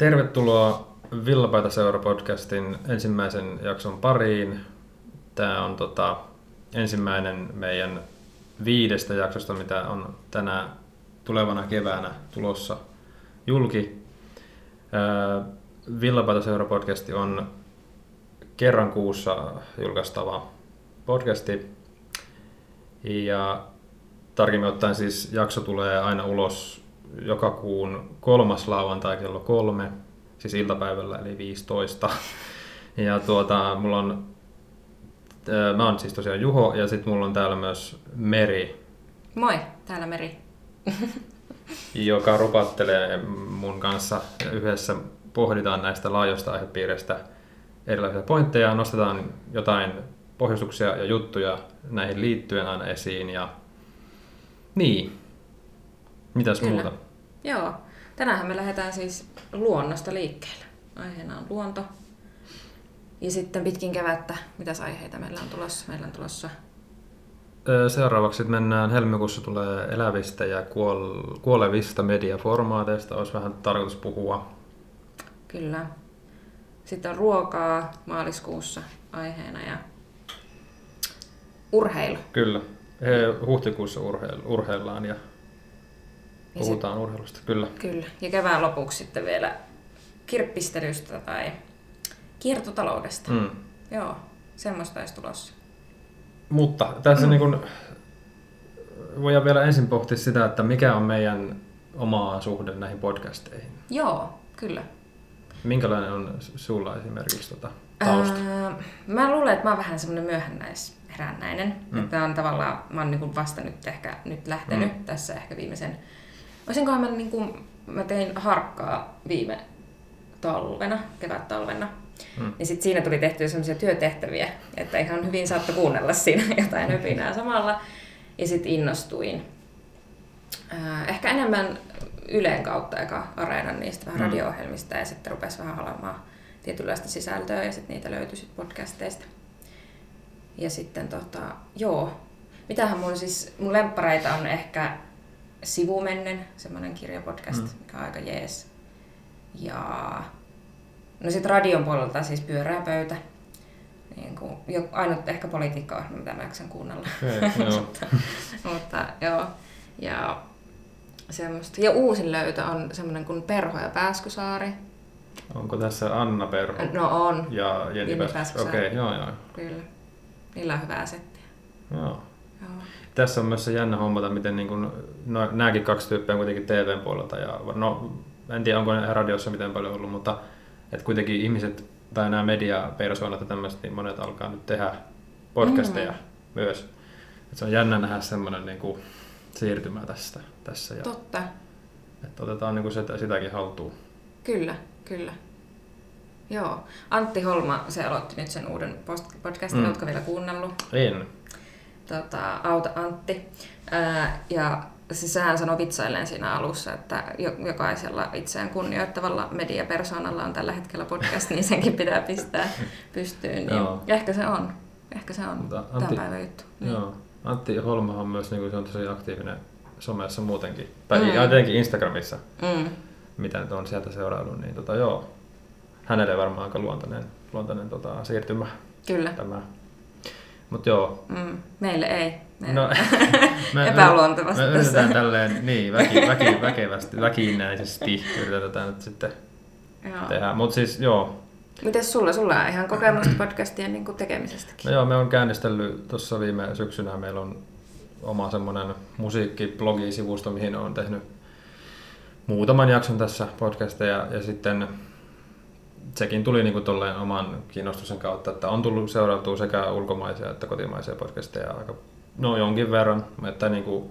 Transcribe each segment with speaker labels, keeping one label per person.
Speaker 1: Tervetuloa Villapaita Seura-podcastin ensimmäisen jakson pariin. Tämä on tota, ensimmäinen meidän viidestä jaksosta, mitä on tänä tulevana keväänä tulossa julki. Villapaita Seura-podcasti on kerran kuussa julkaistava podcasti. Ja tarkemmin ottaen siis jakso tulee aina ulos joka kuun kolmas lauantai kello kolme, siis iltapäivällä eli 15. Ja tuota, mulla on, mä oon siis tosiaan Juho ja sitten mulla on täällä myös Meri.
Speaker 2: Moi, täällä Meri.
Speaker 1: joka rupattelee mun kanssa yhdessä pohditaan näistä laajoista aihepiireistä erilaisia pointteja, nostetaan jotain pohjustuksia ja juttuja näihin liittyen aina esiin ja niin. Mitäs
Speaker 2: Kyllä.
Speaker 1: muuta?
Speaker 2: Joo. Tänään me lähdetään siis luonnosta liikkeelle. Aiheena on luonto. Ja sitten pitkin kevättä, mitäs aiheita meillä on tulossa? Meillä on tulossa
Speaker 1: Seuraavaksi mennään, helmikuussa tulee elävistä ja kuol- kuolevista mediaformaateista, olisi vähän tarkoitus puhua.
Speaker 2: kyllä. Sitten on ruokaa maaliskuussa aiheena ja urheilu.
Speaker 1: Kyllä. He, huhtikuussa urheil- urheillaan ja
Speaker 2: Ja
Speaker 1: puhutaan urheilusta, kyllä.
Speaker 2: Kyllä. Ja kevään lopuksi sitten vielä kirppistelystä tai kiertotaloudesta.
Speaker 1: Mm.
Speaker 2: Joo, semmoista olisi tulossa.
Speaker 1: Mutta tässä mm. niin kun, voidaan vielä ensin pohtia sitä, että mikä on meidän oma suhde näihin podcasteihin.
Speaker 2: Joo, kyllä.
Speaker 1: Minkälainen on sulla esimerkiksi tota, tausta?
Speaker 2: Ää, mä luulen, että mä oon vähän semmoinen myöhännäisherännäinen.
Speaker 1: Mm.
Speaker 2: Että on tavallaan, mä oon niin vasta nyt ehkä nyt lähtenyt
Speaker 1: mm.
Speaker 2: tässä ehkä viimeisen... Olisinkohan mä niin kuin, mä tein harkkaa viime talvena, kevät-talvena.
Speaker 1: Mm.
Speaker 2: Ja sitten siinä tuli tehtyä semmoisia työtehtäviä, että ihan hyvin saattoi kuunnella siinä jotain höpinää samalla. Ja sitten innostuin. Ehkä enemmän Ylen kautta eka Areenan niistä vähän
Speaker 1: Mm.
Speaker 2: mm. radio-ohjelmista ja sitten rupesi vähän halaamaan tietynlaista sisältöä ja sitten niitä löytyi sit podcasteista. Ja sitten tota, joo, mitähän mun siis, mun lemppareita on ehkä Sivumennen, semmoinen kirjapodcast,
Speaker 1: Mm.
Speaker 2: mikä on aika jees. Ja no sitten radion puolelta siis pyörää pöytä. Niin kuin, jo, ainut ehkä politiikka mitä mä jaksan kuunnella.
Speaker 1: Joo.
Speaker 2: mutta, mutta joo. Ja, semmoista. ja uusin löytö on semmoinen kuin Perho ja Pääskysaari.
Speaker 1: Onko tässä Anna Perho
Speaker 2: No on,
Speaker 1: ja Jenni
Speaker 2: Jenni
Speaker 1: Pääsky?
Speaker 2: Pääskysaari.
Speaker 1: Okei, joo, joo.
Speaker 2: kyllä. Niillä on hyvää settiä.
Speaker 1: joo.
Speaker 2: Joo.
Speaker 1: Tässä on myös se jännä hommata, miten niin kuin, no, nämäkin kaksi tyyppiä on kuitenkin TVn puolelta. Ja, no, en tiedä, onko ne radiossa miten paljon ollut, mutta että kuitenkin ihmiset tai nämä mediapersoonat ja tämmöiset, niin monet alkaa nyt tehdä podcasteja mm. myös. Et se on jännä nähdä semmoinen niin kuin, siirtymä tästä, tässä ja
Speaker 2: Totta,
Speaker 1: että otetaan niin kuin sitä, sitäkin haltuun.
Speaker 2: kyllä, kyllä. Joo. Antti Holma, se aloitti nyt sen uuden podcastin,
Speaker 1: mm.
Speaker 2: oletko vielä kuunnellut?
Speaker 1: En.
Speaker 2: Tota, Auta Antti. Ää, ja siis sehän sanoi vitsailleen siinä alussa, että jo- jokaisella itseään kunnioittavalla mediapersoonalla on tällä hetkellä podcast, niin senkin pitää pistää pystyyn. Niin ehkä se on. Ehkä se on
Speaker 1: Mutta
Speaker 2: tämän
Speaker 1: Antti-
Speaker 2: päivän juttu. Niin.
Speaker 1: Joo. Antti Holmahan on myös niin kuin, se on tosi aktiivinen somessa muutenkin. Tai
Speaker 2: Mm.
Speaker 1: mm. jotenkin Instagramissa.
Speaker 2: Mm.
Speaker 1: mitä nyt on sieltä seuraillut, niin tota, joo, hänelle varmaan aika luontainen, luontainen tota, siirtymä
Speaker 2: Kyllä.
Speaker 1: tämä. Mutta joo,
Speaker 2: Mm. Meille ei. Me...
Speaker 1: no, me,
Speaker 2: Epäluontevasti
Speaker 1: me, me yritetään tälleen niin, väki, väki, väkevästi, väkinäisesti yritetään tätä nyt sitten
Speaker 2: Joo.
Speaker 1: tehdä. Mutta siis joo,
Speaker 2: Mites sulla? Sulla on ihan kokemusta podcastien niin tekemisestäkin.
Speaker 1: no joo, me on käynnistellyt tuossa viime syksynä, meillä on oma semmoinen musiikkiblogi-sivusto, mihin on tehnyt muutaman jakson tässä podcasteja ja sitten sekin tuli niin tolleen oman kiinnostuksen kautta, että on tullut seurattua sekä ulkomaisia että kotimaisia podcasteja aika, no jonkin verran, että niin kuin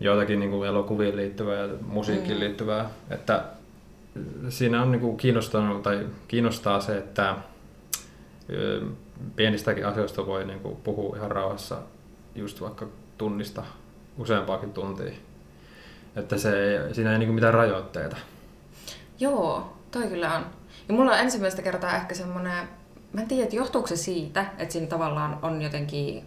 Speaker 1: joitakin niin kuin elokuviin liittyvää ja musiikkiin
Speaker 2: Mm.
Speaker 1: liittyvää, että siinä on niin kuin kiinnostanut tai kiinnostaa se, että pienistäkin asioista voi niin kuin puhua ihan rauhassa just vaikka tunnista useampaakin tuntia. Että se, siinä ei niin kuin mitään rajoitteita.
Speaker 2: Joo, toi kyllä on. Ja mulla on ensimmäistä kertaa ehkä semmoinen, mä en tiedä, että johtuuko se siitä, että siinä tavallaan on jotenkin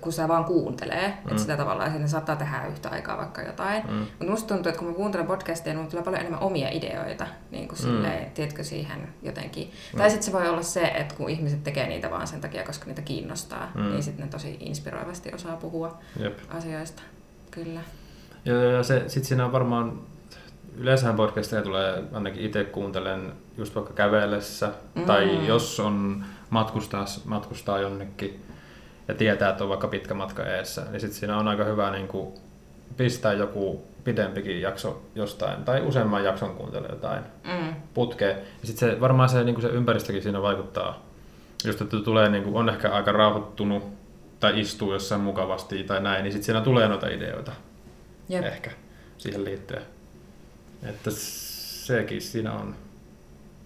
Speaker 2: kun se vaan kuuntelee, mm. Että sitä tavallaan siinä saattaa tehdä yhtä aikaa vaikka jotain.
Speaker 1: Mm.
Speaker 2: Mutta musta tuntuu, että kun mä kuuntelen podcasteja, niin mulla tulee paljon enemmän omia ideoita, niin kuin
Speaker 1: Mm.
Speaker 2: silleen, tiedätkö, siihen jotenkin.
Speaker 1: Mm.
Speaker 2: Tai sitten se voi olla se, että kun ihmiset tekee niitä vaan sen takia, koska niitä kiinnostaa,
Speaker 1: Mm.
Speaker 2: niin sitten ne tosi inspiroivasti osaa puhua
Speaker 1: Jep.
Speaker 2: asioista. Kyllä.
Speaker 1: Ja, ja, se, sit siinä on varmaan, yleensähän podcasteja tulee, ainakin itse kuuntelen just vaikka kävellessä,
Speaker 2: Mm.
Speaker 1: tai jos on matkustaa, matkustaa jonnekin ja tietää, että on vaikka pitkä matka eessä, niin sitten siinä on aika hyvä niin kuin, pistää joku pidempikin jakso jostain, tai useamman jakson kuuntele jotain
Speaker 2: Mm.
Speaker 1: putkeen. Ja sitten se, varmaan se, niin kuin se ympäristökin siinä vaikuttaa. Just, että tulee, niin kuin, on ehkä aika rauhoittunut tai istuu jossain mukavasti tai näin, niin sitten siinä tulee noita ideoita
Speaker 2: Jep.
Speaker 1: ehkä siihen liittyen. Että sekin siinä on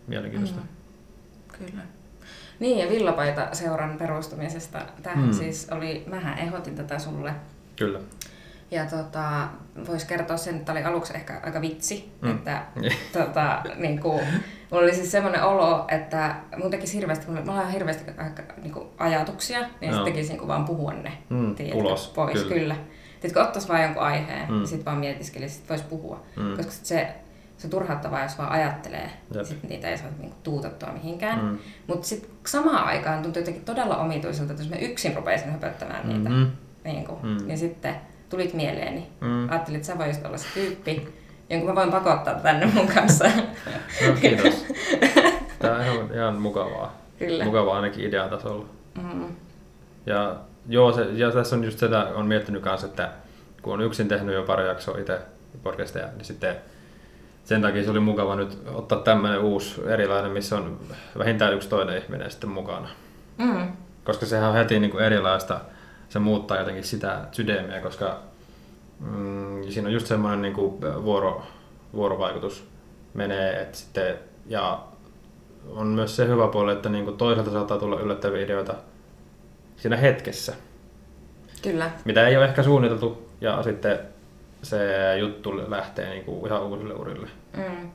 Speaker 1: mielenkiintoista.
Speaker 2: Mm. Kyllä. Niin, ja Villapaita seuran perustumisesta. Tämähän
Speaker 1: Mm.
Speaker 2: siis oli, mähän ehdotin tätä sulle.
Speaker 1: Kyllä.
Speaker 2: Ja tota, vois kertoa sen, että oli aluksi ehkä aika vitsi,
Speaker 1: Mm.
Speaker 2: että tota, niin kuin, mulla oli siis semmoinen olo, että mun tekisi hirveästi, mulla mulla on hirveästi aika, niin kuin, ajatuksia, niin no. tekisi niin kuin, vaan puhua ne
Speaker 1: Mm,
Speaker 2: tiedätkö,
Speaker 1: ulos,
Speaker 2: pois.
Speaker 1: kyllä.
Speaker 2: Kyllä. Tiedätkö, ottaisi vaan jonkun aiheen
Speaker 1: Mm.
Speaker 2: ja sitten vaan mietiskelisi, sit voisi puhua.
Speaker 1: Mm.
Speaker 2: Koska sit se, se on turhauttavaa, jos vaan ajattelee,
Speaker 1: Jep.
Speaker 2: sitten niitä ei saa niinku, tuutettua mihinkään.
Speaker 1: Mm.
Speaker 2: Mutta sitten samaan aikaan tuntuu jotenkin todella omituiselta, että jos mä yksin rupeisin höpöttämään niitä,
Speaker 1: Mhm.
Speaker 2: niin, kuin,
Speaker 1: Mm.
Speaker 2: niin sitten tulit mieleeni.
Speaker 1: Mm.
Speaker 2: Ajattelin, että sä voisit olla se tyyppi, jonka mä voin pakottaa tänne mun kanssa.
Speaker 1: No, kiitos. Tämä on ihan, ihan mukavaa.
Speaker 2: Kyllä.
Speaker 1: Mukavaa ainakin idean tasolla.
Speaker 2: Mm.
Speaker 1: Ja, joo, se, ja tässä on just sitä, on miettinyt kanssa, että kun on yksin tehnyt jo pari jaksoa itse podcasteja, niin sitten sen takia se oli mukava nyt ottaa tämmöinen uusi erilainen, missä on vähintään yksi toinen ihminen sitten mukana.
Speaker 2: Mm.
Speaker 1: Koska sehän on heti niin kuin erilaista, se muuttaa jotenkin sitä sydämiä, koska mm, siinä on just semmoinen niin kuin vuoro, vuorovaikutus menee, että sitten, ja on myös se hyvä puoli, että niin kuin toisaalta saattaa tulla yllättäviä ideoita siinä hetkessä,
Speaker 2: Kyllä.
Speaker 1: mitä ei ole ehkä suunniteltu, ja sitten se juttu lähtee niin kuin ihan uusille urille.
Speaker 2: Mm.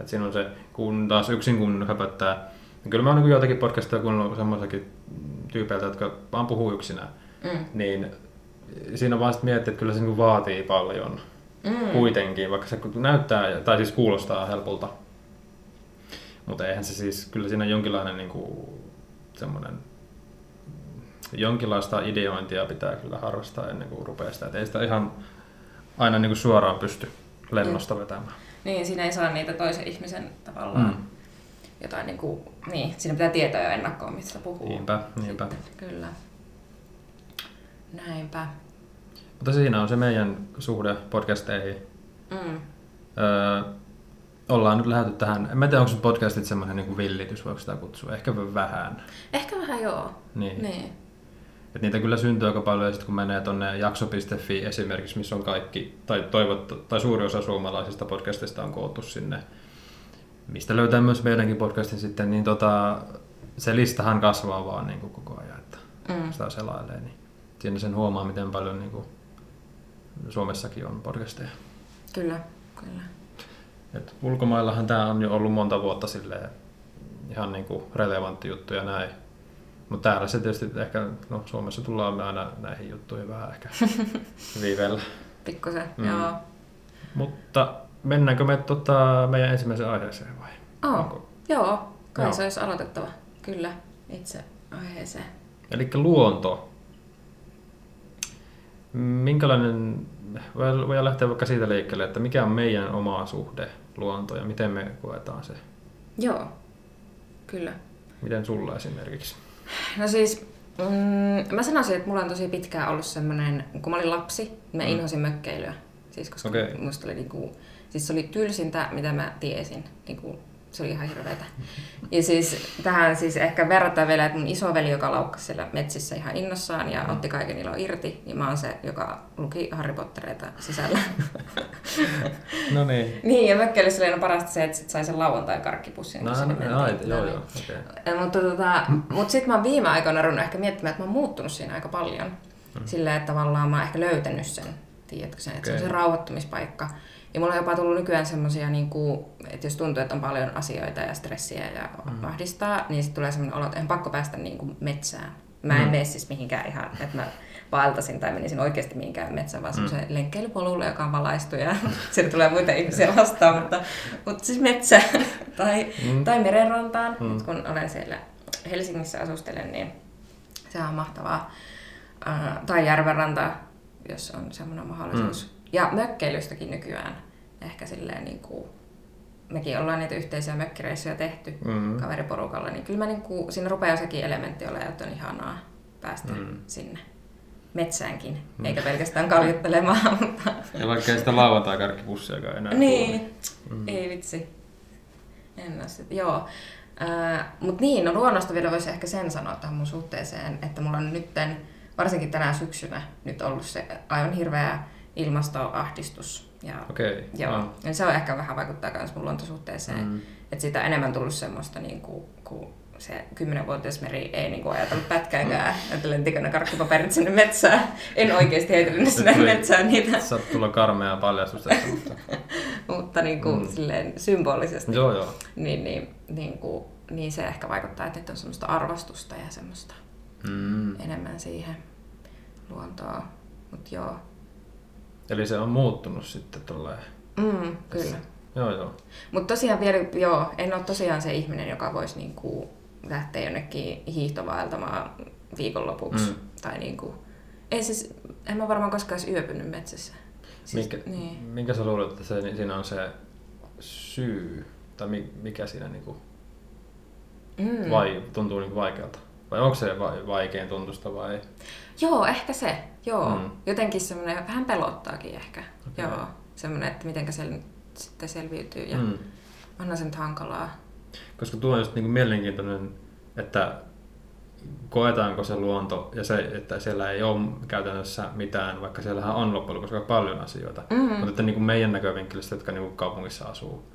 Speaker 1: Et siinä on se, kun taas yksin kun höpöttää, niin kyllä mä oon niin joitakin podcasteja kuunnellut semmoisakin tyypeiltä, jotka vaan puhuu yksinään,
Speaker 2: Mm.
Speaker 1: niin siinä on vaan sit miettiä, että kyllä se niin vaatii paljon
Speaker 2: Mm.
Speaker 1: kuitenkin, vaikka se näyttää, tai siis kuulostaa helpolta. Mutta eihän se siis, kyllä siinä jonkinlainen niin kuin, semmoinen jonkinlaista ideointia pitää kyllä harrastaa ennen kuin rupeaa sitä. Et ei sitä ihan aina niin kuin suoraan pysty lennosta vetämään.
Speaker 2: Niin, siinä ei saa niitä toisen ihmisen tavallaan
Speaker 1: Mm.
Speaker 2: jotain niin kuin, niin, siinä pitää tietää jo ennakkoon, mistä puhuu.
Speaker 1: Niinpä, niinpä.
Speaker 2: Sitten, kyllä. Näinpä.
Speaker 1: Mutta siinä on se meidän suhde podcasteihin.
Speaker 2: Mm.
Speaker 1: Öö, ollaan nyt lähdetty tähän, en mä tiedä onko podcastit semmoinen niin villitys, voiko sitä kutsua, ehkä vähän.
Speaker 2: Ehkä vähän joo.
Speaker 1: Niin.
Speaker 2: Niin.
Speaker 1: Et niitä kyllä syntyy aika paljon, ja sitten kun menee tuonne jakso.fi esimerkiksi, missä on kaikki, tai, toivottu, tai suuri osa suomalaisista podcastista on koottu sinne, mistä löytää myös meidänkin podcastin sitten, niin tota, se listahan kasvaa vaan niin kuin koko ajan, että
Speaker 2: Mm.
Speaker 1: sitä selailee, niin siinä sen huomaa, miten paljon niin kuin Suomessakin on podcasteja.
Speaker 2: Kyllä, kyllä.
Speaker 1: Et ulkomaillahan tämä on jo ollut monta vuotta silleen ihan niin kuin relevantti juttu ja näin. Mutta täällä se tietysti ehkä, no Suomessa tullaan me aina näihin juttuihin vähän ehkä viiveellä.
Speaker 2: Pikkusen,
Speaker 1: Mm.
Speaker 2: joo.
Speaker 1: Mutta mennäänkö me tota meidän ensimmäiseen aiheeseen vai?
Speaker 2: Oh,
Speaker 1: Onko?
Speaker 2: joo, kai
Speaker 1: Joo.
Speaker 2: se olisi aloitettava. Kyllä, itse aiheeseen.
Speaker 1: Eli luonto. Minkälainen, voi- lähteä vaikka siitä liikkeelle, että mikä on meidän oma suhde luonto ja miten me koetaan se?
Speaker 2: Joo, kyllä.
Speaker 1: Miten sulla esimerkiksi?
Speaker 2: No siis, mm, mä sanoisin, että mulla on tosi pitkään ollut semmoinen, kun mä olin lapsi, mä
Speaker 1: Mm.
Speaker 2: inhosin mökkeilyä. Siis koska okay. musta oli niinku, siis se oli tylsintä, mitä mä tiesin. Niinku, se oli ihan hirveetä. Ja siis tähän siis ehkä verrataan vielä, että mun isoveli, joka laukkasi siellä metsissä ihan innossaan ja otti kaiken ilo irti, niin mä oon se, joka luki Harry Pottereita sisällä.
Speaker 1: No niin.
Speaker 2: niin, ja mökkeilyssä oli aina parasta se, että sit sai sen lauantai karkkipussin.
Speaker 1: No, no, joo,
Speaker 2: No
Speaker 1: joo,
Speaker 2: niin.
Speaker 1: okei.
Speaker 2: Eh, Mutta tota, mut sitten mä oon viime aikoina ruvennut ehkä miettimään, että mä oon muuttunut siinä aika paljon.
Speaker 1: Mm.
Speaker 2: Silleen, että tavallaan mä oon ehkä löytänyt sen, tiedätkö sen, että se on se rauhoittumispaikka. Ja mulla on jopa tullut nykyään semmosia, niin että jos tuntuu, että on paljon asioita ja stressiä ja
Speaker 1: Mm.
Speaker 2: ahdistaa, niin sitten tulee semmoinen olo, että en pakko päästä niin kuin metsään. Mä en
Speaker 1: Mm.
Speaker 2: mene siis mihinkään ihan, että mä vaeltaisin tai menisin oikeasti mihinkään metsään, vaan semmoiseen mm. lenkkeilypolulle, joka on valaistu ja siellä tulee muita ihmisiä vastaan, mutta, mutta siis metsä tai, mm. tai merenrantaan, mm. kun olen siellä Helsingissä asustelen, niin se on mahtavaa. Uh, tai järvenranta, jos on semmoinen mahdollisuus. Mm. Ja mökkeilystäkin nykyään ehkä silleen niin kuin, mekin ollaan niitä yhteisiä mökkireissuja tehty mm. kaveriporukalla, niin kyllä mä niin kuin, siinä rupeaa sekin elementti olemaan, että on ihanaa päästä mm. sinne metsäänkin, mm. eikä pelkästään kaljuttelemaan. Mutta...
Speaker 1: Ja vaikka ei sitä lauantai karkkipussiakaan enää
Speaker 2: Niin, mm. ei vitsi. En sit, joo. Äh, Mutta niin, no luonnosta vielä voisi ehkä sen sanoa tähän mun suhteeseen, että mulla on nytten, varsinkin tänä syksynä, nyt ollut se aivan hirveä ilmastoahdistus. Ja,
Speaker 1: okay.
Speaker 2: joo, no. ja se on ehkä vähän vaikuttaa myös mun luontosuhteeseen. Mm. Että siitä on enemmän tullut semmoista, niin kuin, kun se kymmenenvuotias meri ei niin kuin ajatellut pätkääkään, mm. että lentikö ne karkkipaperit sinne metsään. En oikeasti heitellyt sinne metsään niitä.
Speaker 1: Saat tulla karmea paljastus mutta...
Speaker 2: mutta niin kuin, mm. silleen symbolisesti.
Speaker 1: Joo, joo.
Speaker 2: Niin, niin, niin, kuin, niin se ehkä vaikuttaa, että on semmoista arvostusta ja semmoista mm. enemmän siihen luontoon. Mut joo.
Speaker 1: Eli se on muuttunut sitten tolleen.
Speaker 2: Mm, kyllä.
Speaker 1: Joo, joo.
Speaker 2: Mutta tosiaan vielä, joo, en ole tosiaan se ihminen, joka voisi niinku lähteä jonnekin hiihtovaeltamaan viikonlopuksi. Mm. Tai niinku, ei siis, en mä varmaan koskaan edes yöpynyt metsässä.
Speaker 1: Siis, minkä, niin. minkä sä luulet, että se, siinä on se syy? Tai mikä siinä niinku mm. vai, tuntuu niinku vaikealta? Vai onko se vaikein tuntusta vai?
Speaker 2: Joo, ehkä se. Joo. Mm. Jotenkin semmoinen, vähän pelottaakin ehkä. Okay. Joo. Semmoinen, että miten se sitten selviytyy ja mm. onhan se nyt hankalaa.
Speaker 1: Koska tuo on just niin kuin mielenkiintoinen, että koetaanko se luonto ja se, että siellä ei ole käytännössä mitään, vaikka siellähän on loppujen lopuksi paljon asioita. Mm-hmm. Mutta että niin kuin meidän näkövinkkelistä, jotka niin kuin kaupungissa asuu,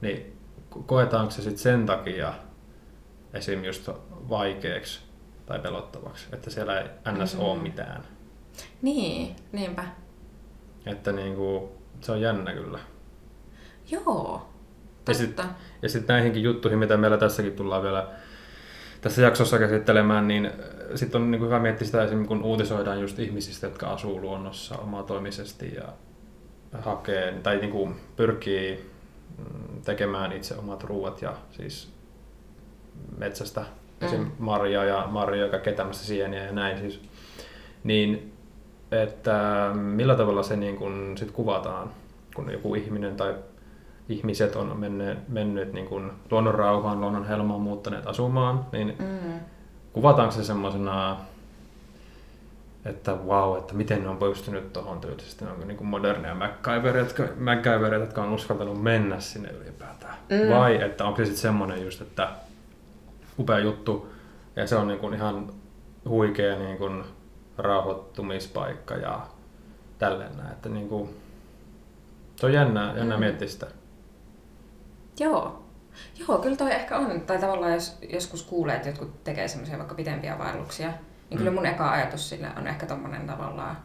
Speaker 1: niin koetaanko se sitten sen takia esim. just vaikeaksi tai pelottavaksi, että siellä ei ns. Mm-hmm. ole mitään.
Speaker 2: Niin, niinpä.
Speaker 1: Että niin kuin, se on jännä kyllä.
Speaker 2: Joo,
Speaker 1: totta. Ja sitten sit näihinkin juttuihin, mitä meillä tässäkin tullaan vielä tässä jaksossa käsittelemään, niin äh, sitten on niin kuin hyvä miettiä sitä esimerkiksi, kun uutisoidaan just ihmisistä, jotka asuu luonnossa omatoimisesti ja hakee tai niin kuin pyrkii mm, tekemään itse omat ruuat ja siis metsästä mm. esim. marjaa ja marjoja, kaikkea tämmöistä sieniä ja näin siis. Niin, että millä tavalla se niin kuin sit kuvataan, kun joku ihminen tai ihmiset on menneet, mennyt niin kuin luonnon rauhaan, luonnon helmaan muuttaneet asumaan, niin mm. kuvataanko se semmoisena, että wow, että miten ne on pystynyt tuohon tyylisesti, onko niin kuin moderneja MacGyvereita, jotka, jotka on uskaltanut mennä sinne ylipäätään. Mm. Vai että onko se sitten semmoinen just, että upea juttu ja se on niin kuin ihan huikea niin kuin rauhoittumispaikka ja tälleen näin, että niin kuin, se on jännää, jännää mm. miettiä sitä.
Speaker 2: Joo. Joo, kyllä toi ehkä on. Tai tavallaan jos joskus kuulee, että jotkut tekee semmoisia vaikka pitempiä vaelluksia, niin mm. kyllä mun eka ajatus sille on ehkä tommonen tavallaan,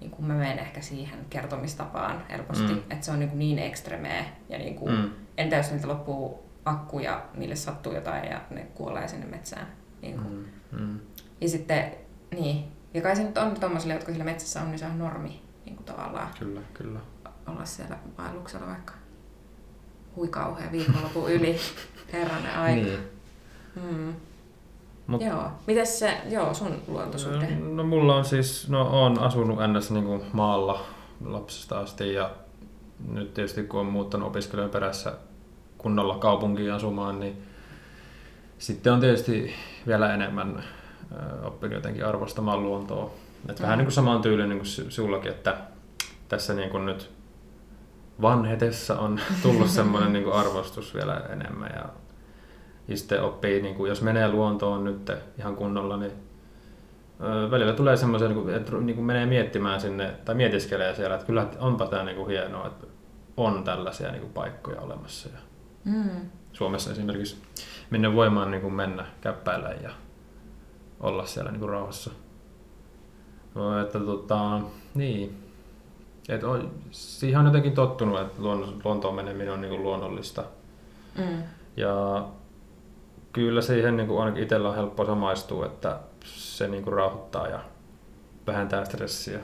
Speaker 2: niin kuin mä menen ehkä siihen kertomistapaan helposti, mm. että se on niin, kuin niin ekstremeä ja niin kuin, mm. entä jos niiltä loppuu akku ja niille sattuu jotain ja ne kuolee sinne metsään. Niin kuin. Mm. Mm. Ja sitten, niin, ja kai se nyt on tommosille, jotka siellä metsässä on, niin se on normi niin kuin tavallaan.
Speaker 1: Kyllä, kyllä.
Speaker 2: Olla siellä vaelluksella vaikka hui kauhean viikonlopun yli, herranen aika. Niin. Mm. Mut, joo. Mites se, joo, sun luontosuhde?
Speaker 1: No mulla on siis, no on asunut ennäs niin maalla lapsesta asti ja nyt tietysti kun on muuttanut opiskelijan perässä kunnolla kaupunkiin asumaan, niin sitten on tietysti vielä enemmän oppinut jotenkin arvostamaan luontoa. Et mm. Vähän niin kuin samaan tyyliin niin kuin sullakin, että tässä niin kuin nyt vanhetessa on tullut semmoinen niin arvostus vielä enemmän ja, ja sitten oppii, niin kuin, jos menee luontoon nyt ihan kunnolla, niin välillä tulee semmoisia, niin että niin kuin menee miettimään sinne tai mietiskelee siellä, että kyllä onpa tämä niin kuin hienoa, että on tällaisia niin kuin paikkoja olemassa. Ja mm. Suomessa esimerkiksi minne voimaan niin kuin mennä käppäillä ja olla siellä niin kuin rauhassa. No, että tota, niin, et on, siihen on jotenkin tottunut, että luontoon meneminen on niin luonnollista. Mm. Ja kyllä siihen niin kuin ainakin itsellä on helppo samaistua, että se niin kuin rauhoittaa ja vähentää stressiä,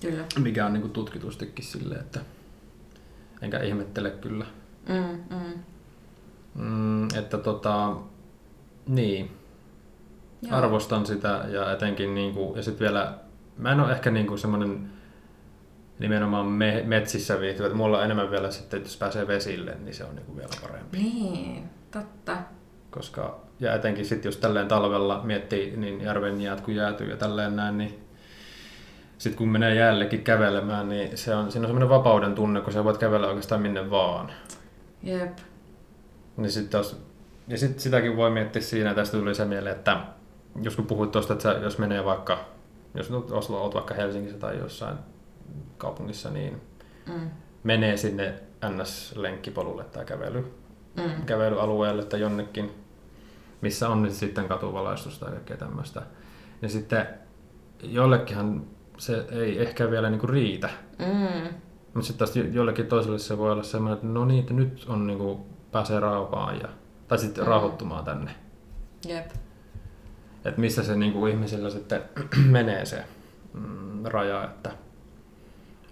Speaker 2: Kyllä.
Speaker 1: mikä on niin kuin tutkitustikin silleen, että enkä ihmettele kyllä.
Speaker 2: Mm, mm.
Speaker 1: Mm, että tota, niin,
Speaker 2: Joo.
Speaker 1: arvostan sitä ja etenkin niinku, ja sitten vielä, mä en ole ehkä niinku semmoinen nimenomaan me, metsissä viihtyvä, että mulla on enemmän vielä sitten, että jos pääsee vesille, niin se on niinku vielä parempi.
Speaker 2: Niin, totta.
Speaker 1: Koska, ja etenkin sitten jos tälleen talvella miettii, niin järven jäät kun jäätyy ja tälleen näin, niin sitten kun menee jäällekin kävelemään, niin se on, siinä on semmoinen vapauden tunne, kun sä voit kävellä oikeastaan minne vaan.
Speaker 2: Jep.
Speaker 1: Niin sit taas, ja sit sitäkin voi miettiä siinä, tästä tuli se mieleen, että jos kun puhuit tuosta, että sä, jos menee vaikka, jos nyt Oslo oot vaikka Helsingissä tai jossain kaupungissa, niin
Speaker 2: Mm.
Speaker 1: menee sinne NS-lenkkipolulle tai kävely,
Speaker 2: Mm.
Speaker 1: kävelyalueelle tai jonnekin, missä on nyt sitten katuvalaistusta ja kaikkea tämmöistä. Ja sitten jollekinhan se ei ehkä vielä niinku riitä.
Speaker 2: Mm.
Speaker 1: Mutta sitten taas jo- jollekin toiselle se voi olla semmoinen, että no niin, että nyt on niinku, pääsee rauhaan ja, tai sitten
Speaker 2: Mm.
Speaker 1: rauhoittumaan tänne.
Speaker 2: Jep.
Speaker 1: Että missä se niinku ihmisellä sitten menee se mm, raja, että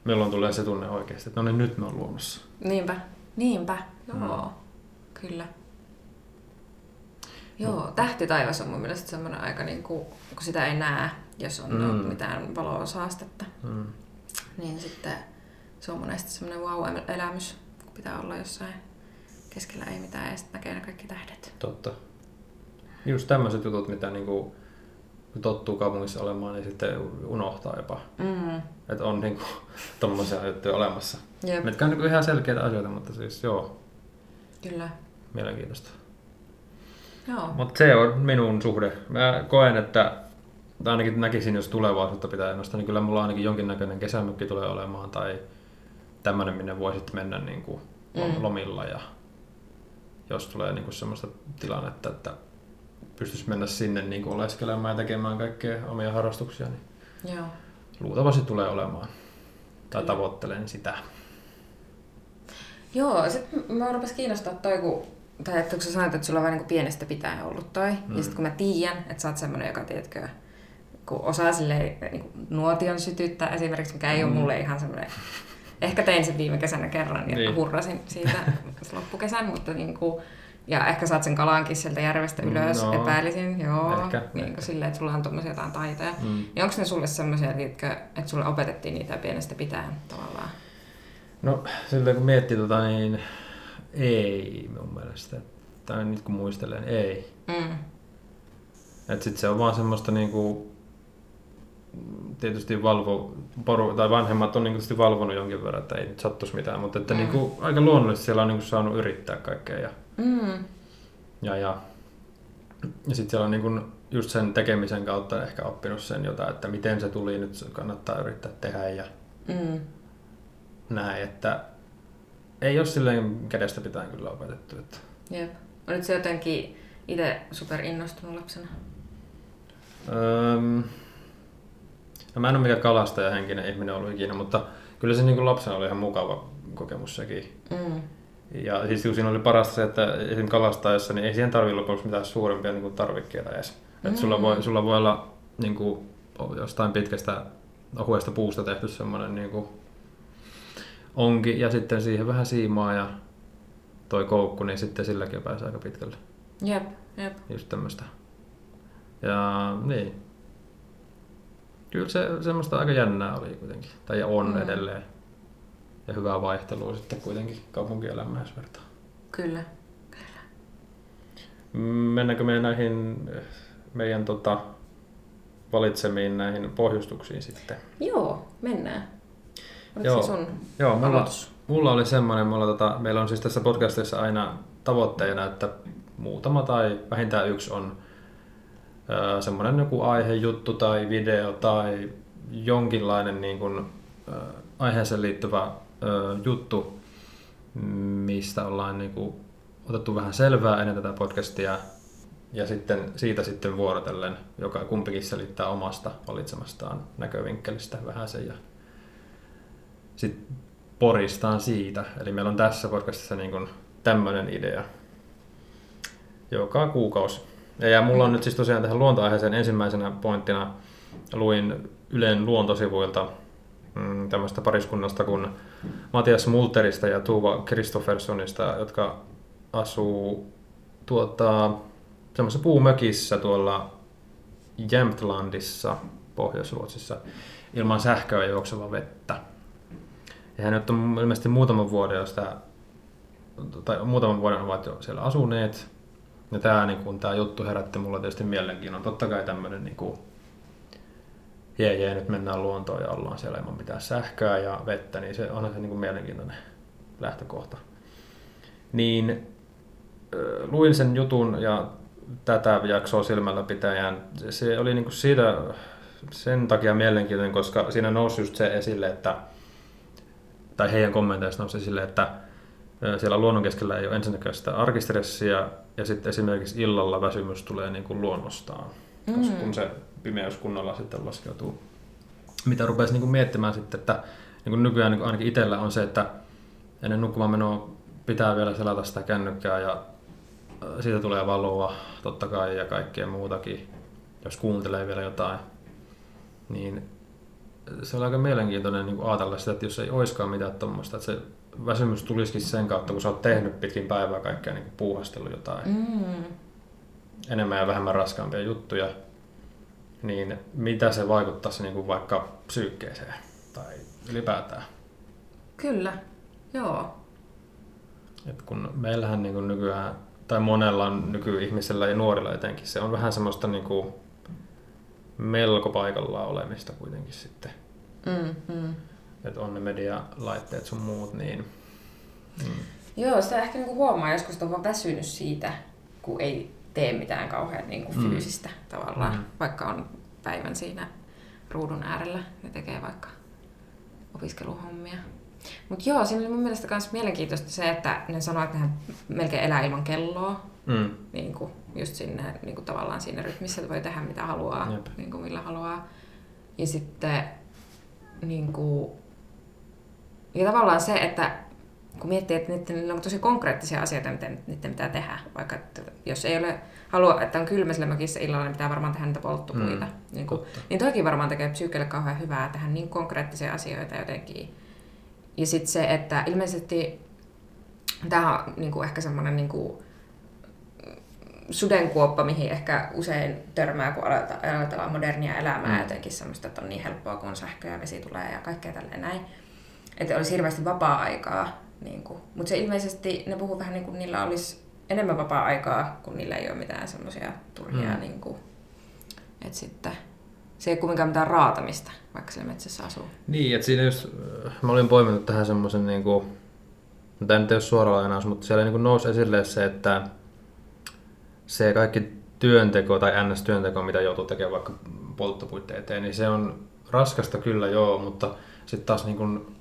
Speaker 1: milloin tulee se tunne oikeasti, että no niin nyt me on luonnossa.
Speaker 2: Niinpä. Niinpä. Joo.
Speaker 1: Mm.
Speaker 2: Kyllä. Joo, tähtitaivas on mun mielestä semmoinen aika, niin kuin, kun sitä ei näe, jos on
Speaker 1: Mm.
Speaker 2: mm. mitään valoa saastetta.
Speaker 1: Mm.
Speaker 2: Niin sitten se on monesti semmoinen wow-elämys, kun pitää olla jossain keskellä ei mitään ja sitten näkee ne kaikki tähdet.
Speaker 1: Totta. Just tämmöiset jutut, mitä niinku, tottuu kaupungissa olemaan, niin sitten unohtaa jopa.
Speaker 2: Mm.
Speaker 1: Että on niinku tommosia juttuja olemassa.
Speaker 2: Jep,
Speaker 1: Mitkä on niinku ihan selkeitä asioita, mutta siis joo,
Speaker 2: kyllä.
Speaker 1: mielenkiintoista.
Speaker 2: Joo.
Speaker 1: Mutta se on minun suhde. Mä koen, että tai ainakin näkisin, jos tulevaisuutta pitää ennustaa, niin kyllä mulla ainakin jonkinnäköinen kesämökki tulee olemaan tai tämmöinen, minne voi sitten mennä niin kuin
Speaker 2: Mm.
Speaker 1: lomilla ja jos tulee niin kuin semmoista tilannetta, että pystyisi mennä sinne niin kuin oleskelemaan ja tekemään kaikkea omia harrastuksia, niin
Speaker 2: Joo.
Speaker 1: luultavasti tulee olemaan. Tai
Speaker 2: Kyllä.
Speaker 1: tavoittelen sitä.
Speaker 2: Joo, sit mä rupes kiinnostaa toi, kun, tai että kun sä sanoit, että sulla on vaan niin pienestä pitäen ollut toi. Mm. Ja sit kun mä tiedän, että sä oot semmonen, joka tiedätkö, kun osaa silleen, niin nuotion sytyttää esimerkiksi, mikä ei mm. ole mulle ihan semmoinen Ehkä tein sen viime kesänä kerran ja
Speaker 1: Niin.
Speaker 2: hurrasin siitä loppukesän, mutta niin kuin, ja ehkä saat sen kalankin sieltä järvestä ylös,
Speaker 1: No.
Speaker 2: epäilisin, joo.
Speaker 1: Ehkä,
Speaker 2: niin
Speaker 1: ehkä.
Speaker 2: kuin silleen, että sulla on tommosia jotain taitoja.
Speaker 1: Mm.
Speaker 2: Niin onko ne sulle semmoisia, että sulle opetettiin niitä pienestä pitäen tavallaan?
Speaker 1: No silleen kun miettii tota, niin ei mun mielestä. Tai nyt kun muistelen, ei.
Speaker 2: Mm.
Speaker 1: Et sit se on vaan semmoista niinku, tietysti valvo, poru, tai vanhemmat on niinku tietysti valvonut jonkin verran, että ei nyt sattuisi mitään, mutta että
Speaker 2: Mm.
Speaker 1: mm. niinku, aika luonnollisesti siellä on niinku saanut yrittää kaikkea ja,
Speaker 2: Mm.
Speaker 1: ja, ja, ja sitten siellä on niinku just sen tekemisen kautta ehkä oppinut sen jotain, että miten se tuli, nyt se kannattaa yrittää tehdä ja
Speaker 2: Mm.
Speaker 1: näin, että ei ole silleen kädestä pitäen kyllä opetettu. Että.
Speaker 2: Jep. Olit se jotenkin itse super innostunut lapsena?
Speaker 1: Öm, no mä en ole mikään kalastajahenkinen ihminen ollut ikinä, mutta kyllä se niin kuin lapsena oli ihan mukava kokemus sekin.
Speaker 2: Mm.
Speaker 1: Ja siis kun siinä oli parasta se, että esimerkiksi kalastaessa, niin ei siihen tarvitse lopuksi mitään suurempia niin kuin tarvikkeita edes. Mm. Et sulla, voi, sulla voi olla niin kuin, jostain pitkästä ohuesta puusta tehty semmoinen niin kuin, onki ja sitten siihen vähän siimaa ja toi koukku, niin sitten silläkin pääsee aika pitkälle.
Speaker 2: Jep, jep.
Speaker 1: Just tämmöistä. Ja niin. Kyllä se semmoista aika jännää oli kuitenkin. Tai on
Speaker 2: Mm.
Speaker 1: edelleen. Ja hyvää vaihtelua sitten kuitenkin kaupunkielämään, jos vertaa.
Speaker 2: Kyllä.
Speaker 1: Mennäänkö me näihin meidän tota, valitsemiin näihin pohjustuksiin sitten?
Speaker 2: Joo, mennään. Oliko
Speaker 1: Joo.
Speaker 2: se sun
Speaker 1: Joo, mulla,
Speaker 2: aloitus?
Speaker 1: mulla oli semmoinen, mulla tota, meillä on siis tässä podcastissa aina tavoitteena, että muutama tai vähintään yksi on semmoinen joku aihejuttu tai video tai jonkinlainen niin kuin, aiheeseen liittyvä juttu, mistä ollaan niin kuin, otettu vähän selvää ennen tätä podcastia ja sitten siitä sitten vuorotellen, joka kumpikin selittää omasta valitsemastaan näkövinkkelistä vähän sen ja sitten poristaan siitä. Eli meillä on tässä podcastissa niin tämmöinen idea joka kuukausi. Ja, ja mulla on nyt siis tosiaan tähän luontoaiheeseen ensimmäisenä pointtina luin Ylen luontosivuilta mm, tämmöistä pariskunnasta kuin Matias Multerista ja Tuva Kristoffersonista, jotka asuu tuota, semmoisessa puumökissä tuolla Jämtlandissa, Pohjois-Ruotsissa, ilman sähköä juokseva vettä. Ja hän nyt on ilmeisesti muutaman vuoden, tämä, tai muutaman vuoden ovat jo siellä asuneet. Ja tämä, niin kun, tämä juttu herätti mulla tietysti mielenkiinnon. Totta kai tämmöinen niin kuin, jee, jee, nyt mennään luontoon ja ollaan siellä ilman mitään sähköä ja vettä, niin se on se niin kuin mielenkiintoinen lähtökohta. Niin luin sen jutun ja tätä jaksoa silmällä pitäjään. Se oli niin kuin siitä sen takia mielenkiintoinen, koska siinä nousi just se esille, että tai heidän kommenteissa nousi esille, että siellä luonnon keskellä ei ole ensinnäkään sitä arkistressiä ja sitten esimerkiksi illalla väsymys tulee niin kuin luonnostaan, mm. kun se pimeys kunnolla sitten laskeutuu. Mitä rupesi niin kuin miettimään sitten, että niin kuin nykyään niin kuin ainakin itsellä on se, että ennen nukkumaan menoa pitää vielä selata sitä kännykkää ja siitä tulee valoa totta kai ja kaikkea muutakin, jos kuuntelee vielä jotain. Niin se on aika mielenkiintoinen niin ajatella sitä, että jos ei oiskaan mitään tuommoista, että se väsymys tulisikin sen kautta, kun sä oot tehnyt pitkin päivää kaikkea niin puuhastellut jotain mm. enemmän ja vähemmän raskaampia juttuja, niin mitä se vaikuttaisi niin kuin vaikka psyykkeeseen tai ylipäätään?
Speaker 2: Kyllä, joo.
Speaker 1: Et kun meillähän niin kuin nykyään, tai monella nykyihmisellä ja nuorilla etenkin, se on vähän semmoista niin kuin melko paikallaan olemista kuitenkin sitten. Mm, mm. Että on ne medialaitteet sun muut, niin...
Speaker 2: Mm. Joo, sitä ehkä niinku huomaa joskus, että on vaan väsynyt siitä, kun ei tee mitään kauhean niinku mm. fyysistä tavallaan, mm. vaikka on päivän siinä ruudun äärellä ja tekee vaikka opiskeluhommia. Mutta joo, siinä oli mun mielestä myös mielenkiintoista se, että ne sanoo, että hän melkein elää ilman kelloa. Mm. Niin kuin, just sinne, niin kuin tavallaan siinä rytmissä, että voi tehdä mitä haluaa, niin kuin millä haluaa. Ja sitten niin kuin, ja tavallaan se, että kun miettii, että niiden on tosi konkreettisia asioita, miten niiden pitää tehdä, vaikka että jos ei ole halua, että on kylmä sillä mökissä illalla, niin pitää varmaan tehdä niitä polttopuita. Mm, niin, kuin, niin toki varmaan tekee psyykelle kauhean hyvää tehdä niin konkreettisia asioita jotenkin. Ja sitten se, että ilmeisesti tämä on niin kuin ehkä semmoinen niin kuin, sudenkuoppa, mihin ehkä usein törmää, kun ajatellaan modernia elämää mm. jotenkin semmoista, että on niin helppoa, kun sähkö ja vesi tulee ja kaikkea tälleen näin. Että olisi hirveästi vapaa-aikaa. Niin. Mutta se ilmeisesti, ne puhuu vähän niin kuin niillä olisi enemmän vapaa-aikaa, kun niillä ei ole mitään semmoisia turhia. Mm. Niin kuin, että sitten se ei kumminkaan mitään raatamista, vaikka siellä metsässä asuu.
Speaker 1: Niin, että siinä just, mä olin poiminut tähän semmoisen, niin kuin, tämä nyt ei ole suora lainaus, mutta siellä niin nousi esille se, että se kaikki työnteko tai ns-työnteko, mitä joutuu tekemään vaikka polttopuitteen eteen, niin se on raskasta kyllä joo, mutta sitten taas niin kuin,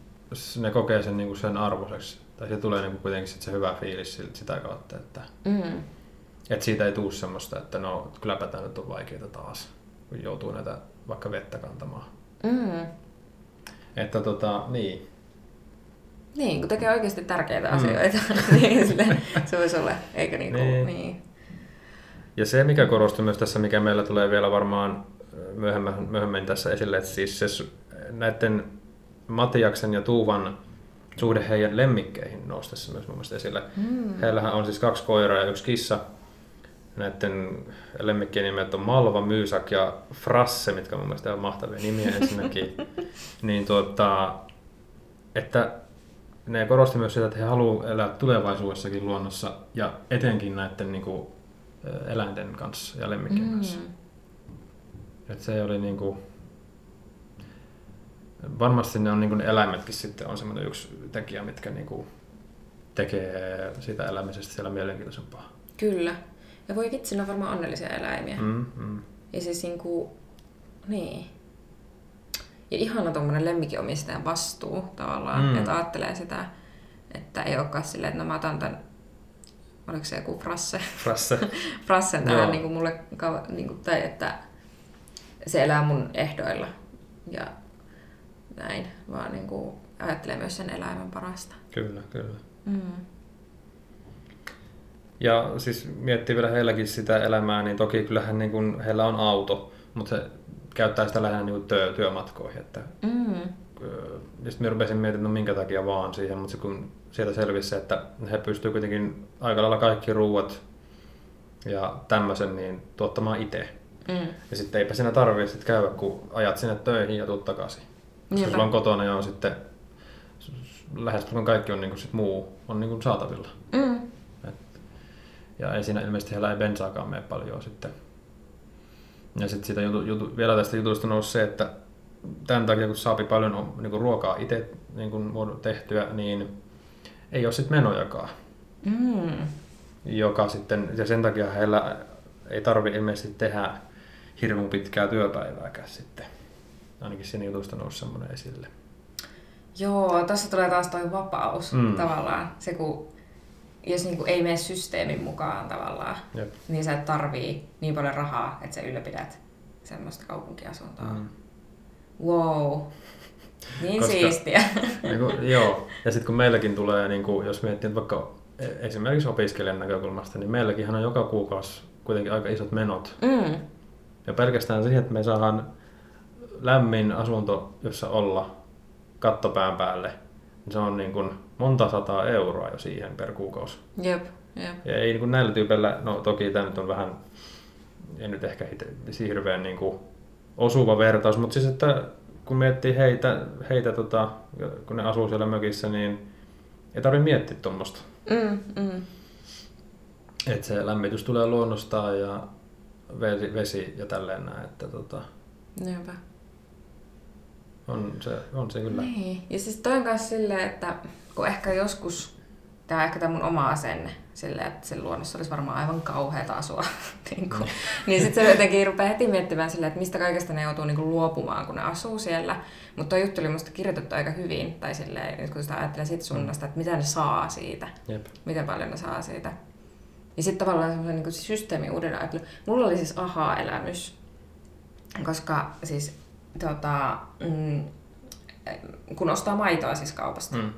Speaker 1: ne kokee sen, niin kuin sen arvoiseksi. Tai se tulee niin kuin kuitenkin sit se hyvä fiilis sitä kautta, että, mm. että siitä ei tule semmoista, että no kylläpä tämä nyt on vaikeaa taas, kun joutuu näitä vaikka vettä kantamaan. Mm. Että tota, niin.
Speaker 2: Niin, kun tekee oikeasti tärkeitä mm. asioita, niin sille, se voisi olla, eikä niinku, niin. niin.
Speaker 1: Ja se, mikä korostui myös tässä, mikä meillä tulee vielä varmaan myöhemmin, myöhemmin tässä esille, että siis se, näiden Matiaksen ja Tuuvan suhde heidän lemmikkeihin nousi tässä myös mun mielestä esille. Mm. Heillähän on siis kaksi koiraa ja yksi kissa. Näiden lemmikkien nimet on Malva, Myysak ja Frasse, mitkä mun mielestä on mahtavia nimiä ensinnäkin. niin tuota, että ne korosti myös sitä, että he haluavat elää tulevaisuudessakin luonnossa ja etenkin näiden niin kuin, eläinten kanssa ja lemmikkien mm. kanssa. Et se oli niin kuin, varmasti ne on niin kuin eläimetkin sitten on semmoinen yksi tekijä, mitkä niin kuin tekee siitä elämisestä siellä mielenkiintoisempaa.
Speaker 2: Kyllä. Ja voi vitsi, ne on varmaan onnellisia eläimiä. Mm, mm. Ja siis niin kuin, niin. Ja ihana tuommoinen lemmikinomistajan vastuu tavallaan, mm. että ajattelee sitä, että ei olekaan silleen, että no mä otan tämän oliko se joku frasse?
Speaker 1: Frasse.
Speaker 2: Frassen tähän niin kuin mulle, niin kuin, tai että se elää mun ehdoilla ja näin, vaan niin kuin ajattelee myös sen eläimen parasta.
Speaker 1: Kyllä, kyllä. Mm. Ja siis miettii vielä heilläkin sitä elämää, niin toki kyllähän niin kuin, heillä on auto, mutta se käyttää sitä lähinnä niin työ, työmatkoihin. Että,
Speaker 2: Mm.
Speaker 1: ja sitten rupesin miettimään, no minkä takia vaan siihen, mutta se, kun sieltä selvisi se, että he pystyy kuitenkin aika lailla kaikki ruuat ja tämmöisen niin tuottamaan itse.
Speaker 2: Mm.
Speaker 1: Ja sitten eipä siinä tarvitse käydä, kun ajat sinne töihin ja tuut takaisin.
Speaker 2: Niinpä.
Speaker 1: sulla on kotona ja on sitten lähes kaikki on niinku sit muu on niinku saatavilla.
Speaker 2: Mm.
Speaker 1: Ja ei siinä ilmeisesti heillä ei bensaakaan mene paljon sitten. Ja sitten siitä jutu, jutu, vielä tästä jutusta nousi se, että tämän takia kun saapi paljon on, niin ruokaa itse niin tehtyä, niin ei ole sitten menojakaan.
Speaker 2: Mm.
Speaker 1: Joka sitten, ja sen takia heillä ei tarvi ilmeisesti tehdä hirmu pitkää työpäivääkään sitten. Ainakin siinä jutusta nousi semmoinen esille.
Speaker 2: Joo, tässä tulee taas toi vapaus Mm. tavallaan. Se kun, jos niinku ei mene systeemin mukaan tavallaan,
Speaker 1: Jep.
Speaker 2: niin sä et tarvii niin paljon rahaa, että sä ylläpidät semmoista kaupunkiasuntoa.
Speaker 1: Mm.
Speaker 2: Mm. Wow. Niin
Speaker 1: Koska-
Speaker 2: siistiä.
Speaker 1: Niin kuin, joo, ja sitten kun meilläkin tulee, niin kuin, jos miettii että vaikka e- esimerkiksi opiskelijan näkökulmasta, niin meilläkin on joka kuukausi kuitenkin aika isot menot.
Speaker 2: Mm.
Speaker 1: Ja pelkästään siihen, että me saadaan lämmin asunto, jossa olla kattopään päälle, niin se on niin kuin monta sataa euroa jo siihen per kuukausi.
Speaker 2: Jep, jep.
Speaker 1: Ja ei niin kuin näillä tyypeillä, no toki tämä nyt on vähän, ei nyt ehkä ite- hirveän niin kuin osuva vertaus, mutta siis että kun miettii heitä, heitä tota, kun ne asuu siellä mökissä, niin ei tarvitse miettiä tuommoista.
Speaker 2: Mm, mm.
Speaker 1: Että se lämmitys tulee luonnostaan ja vesi, vesi ja tälleen näin, että tota,
Speaker 2: Niinpä.
Speaker 1: On, se, on se kyllä.
Speaker 2: Niin. Ja siis toi on myös silleen, että kun ehkä joskus, tämä on ehkä tämä mun oma asenne, silleen, että sen luonnossa olisi varmaan aivan kauheata asua. niin kuin, niin sitten se jotenkin rupeaa heti miettimään silleen, että mistä kaikesta ne joutuu niin kuin luopumaan, kun ne asuu siellä. Mutta tuo juttu oli musta kirjoitettu aika hyvin, tai silleen, nyt kun sitä ajattelee sit suunnasta, että mitä ne saa siitä,
Speaker 1: Jep.
Speaker 2: miten paljon ne saa siitä. Ja sitten tavallaan semmoisen niin systeemin uuden ajattelu. Mulla oli siis aha-elämys, koska siis tota, mm, kun ostaa maitoa siis kaupasta,
Speaker 1: Mm.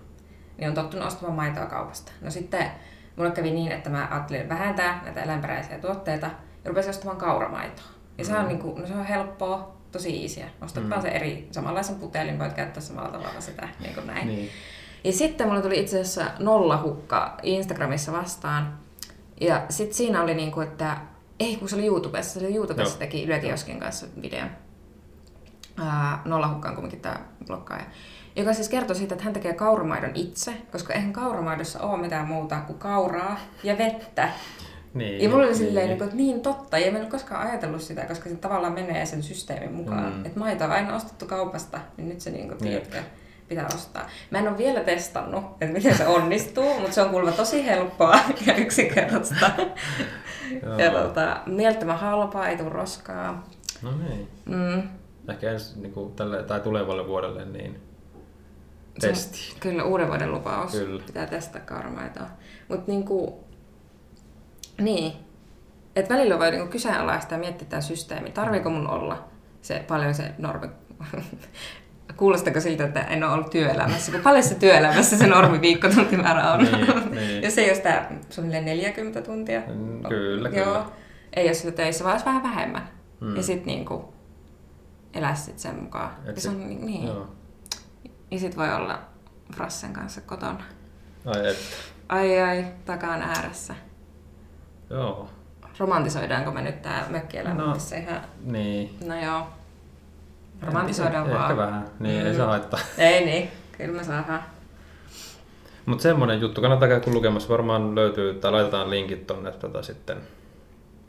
Speaker 2: niin on tottunut ostamaan maitoa kaupasta. No sitten mulle kävi niin, että mä ajattelin vähentää näitä eläinperäisiä tuotteita ja rupesin ostamaan kauramaitoa. Ja se on,
Speaker 1: Mm.
Speaker 2: niin kuin, no se on helppoa, tosi easyä. Ostat
Speaker 1: Mm.
Speaker 2: vaan se eri, samanlaisen putelin, voit käyttää samalla tavalla sitä, niin kuin näin.
Speaker 1: Niin.
Speaker 2: Ja sitten mulle tuli itse asiassa nollahukka Instagramissa vastaan. Ja sitten siinä oli niinku, että ei kun se oli YouTubessa, se oli YouTubessa
Speaker 1: Joo.
Speaker 2: teki Yle Kioskin kanssa videon. Nollahukka on kuitenkin tämä blokkaaja. Joka siis kertoi siitä, että hän tekee kauramaidon itse, koska eihän kauramaidossa ole mitään muuta kuin kauraa ja vettä.
Speaker 1: Niin.
Speaker 2: Ja mulla oli silleen, niin. että niin totta, ja mä en ole koskaan ajatellut sitä, koska se tavallaan menee sen systeemin mukaan.
Speaker 1: Mm.
Speaker 2: Että maito on aina ostettu kaupasta, niin nyt se niin kuin, tiedätkö, pitää ostaa. Mä en ole vielä testannut, että miten se onnistuu, mutta se on kuulemma tosi helppoa ja yksinkertaista. Ja tota, mielettömän halpaa, ei tule roskaa.
Speaker 1: No niin.
Speaker 2: Mm.
Speaker 1: Ehkä ensi niin kuin tälle, tai tulevalle vuodelle niin
Speaker 2: Se
Speaker 1: testi.
Speaker 2: Kyllä, uuden vuoden lupaus.
Speaker 1: Kyllä.
Speaker 2: Pitää testata kauramaitoa. Mutta niinku, niin. Et välillä voi niinku kyseenalaistaa ja miettiä tämä systeemi. Tarviiko mun olla se paljon se normi... Kuulostako siltä, että en ole ollut työelämässä? Kun paljon se työelämässä se normi viikkotuntimäärä on?
Speaker 1: Niin, niin.
Speaker 2: Jos ei ole sitä suunnilleen 40 tuntia.
Speaker 1: Mm, kyllä,
Speaker 2: Joo.
Speaker 1: kyllä.
Speaker 2: Ei ole sillä töissä, vaan olisi vähän vähemmän.
Speaker 1: Mm.
Speaker 2: Ja sitten niinku elää sit sen mukaan.
Speaker 1: Et
Speaker 2: ja se on, ni- niin.
Speaker 1: Joo.
Speaker 2: Ja sit voi olla Frassen kanssa kotona.
Speaker 1: Ai et.
Speaker 2: Ai ai, takaan ääressä.
Speaker 1: Joo.
Speaker 2: Romantisoidaanko me nyt tää mökkielämä
Speaker 1: No.
Speaker 2: tässä ihan...
Speaker 1: Niin.
Speaker 2: No joo. Romantisoidaan
Speaker 1: Eh-
Speaker 2: vaan.
Speaker 1: Ehkä vähän. Niin, ei
Speaker 2: Mm.
Speaker 1: se haittaa.
Speaker 2: Ei niin, kyllä me saadaan.
Speaker 1: Mutta semmonen juttu, kannattaa käydä lukemassa. Varmaan löytyy, tai laitetaan linkit tonne tota, sitten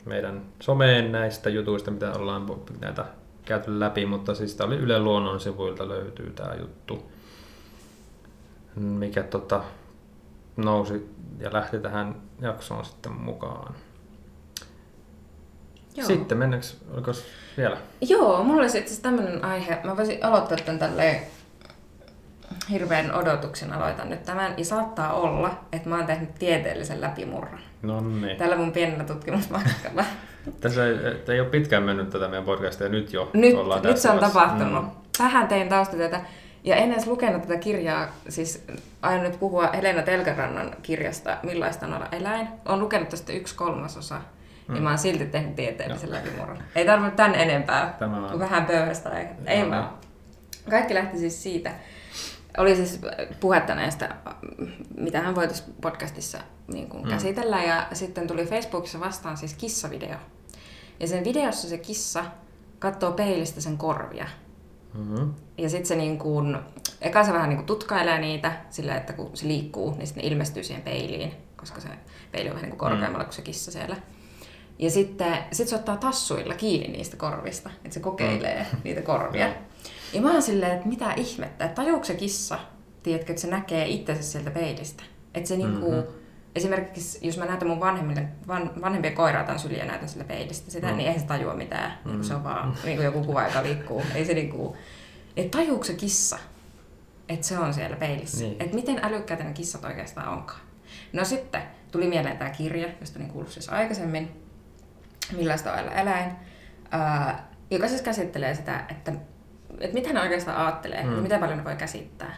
Speaker 1: meidän someen näistä jutuista, mitä ollaan näitä käyty läpi, mutta siis tää oli Yle Luonnon sivuilta löytyy tämä juttu, mikä tota, nousi ja lähti tähän jaksoon sitten mukaan.
Speaker 2: Joo.
Speaker 1: Sitten mennäänkö, oliko vielä?
Speaker 2: Joo, mulla olisi itse asiassa tämmönen aihe. Mä voisin aloittaa tämän tälleen hirveän odotuksen aloitan nyt tämän. Ja saattaa olla, että mä oon tehnyt tieteellisen läpimurron.
Speaker 1: No niin.
Speaker 2: Tällä mun pienellä tutkimusmatkalla.
Speaker 1: Tässä ei, ei ole pitkään mennyt tätä meidän podcastia ja nyt jo
Speaker 2: Nyt,
Speaker 1: ollaan
Speaker 2: nyt se on tapahtunut. Mm. Vähän tein taustatyötä. Ja en edes lukenut tätä kirjaa, siis aion nyt puhua Helena Telkärannan kirjasta Millaista on olla eläin. Olen lukenut tästä yksi kolmasosa. Mm. Ja mä oon silti tehnyt tieteellisen läpimurron. Ei tarvinnut tän enempää.
Speaker 1: Tämä on.
Speaker 2: Vähän pöyhästä. Ei, ei vaan. Kaikki lähti siis siitä. Oli siis puhetta näistä, mitä hän voitaisiin podcastissa niin kuin mm. käsitellä. Ja sitten tuli Facebookissa vastaan siis kissavideo. Ja sen videossa se kissa katsoo peilistä sen korvia. Mm-hmm. Ja sitten se niin kuin, eka se vähän niin kuin tutkailee niitä sillä, että kun se liikkuu, niin sitten ne ilmestyy siihen peiliin, koska se peili on vähän niin kuin korkeammalla mm. kuin se kissa siellä. Ja sitten sit se ottaa tassuilla kiinni niistä korvista, että se kokeilee mm. niitä korvia. Ja mä oon silleen, että mitä ihmettä, että tajuuko se kissa, tiedätkö, että se näkee itsensä sieltä peilistä. Että se mm-hmm. niinku, esimerkiksi jos mä näytän mun vanhemmille, van, vanhempien koiraa tämän syliä näytän sillä peilistä sitä, mm. niin eihän se tajua mitään. Mm. Niin se on vaan niin kuin joku kuva, joka liikkuu. Ei se niinku, että tajuuko se kissa, että se on siellä peilissä. Niin. Että miten älykkäitä ne kissat oikeastaan onkaan. No sitten tuli mieleen tämä kirja, josta niin kuullut siis aikaisemmin, Millaista on eläin, ää, joka siis käsittelee sitä, että, että mitä ne oikeastaan ajattelee mm. ja miten paljon ne voi käsittää.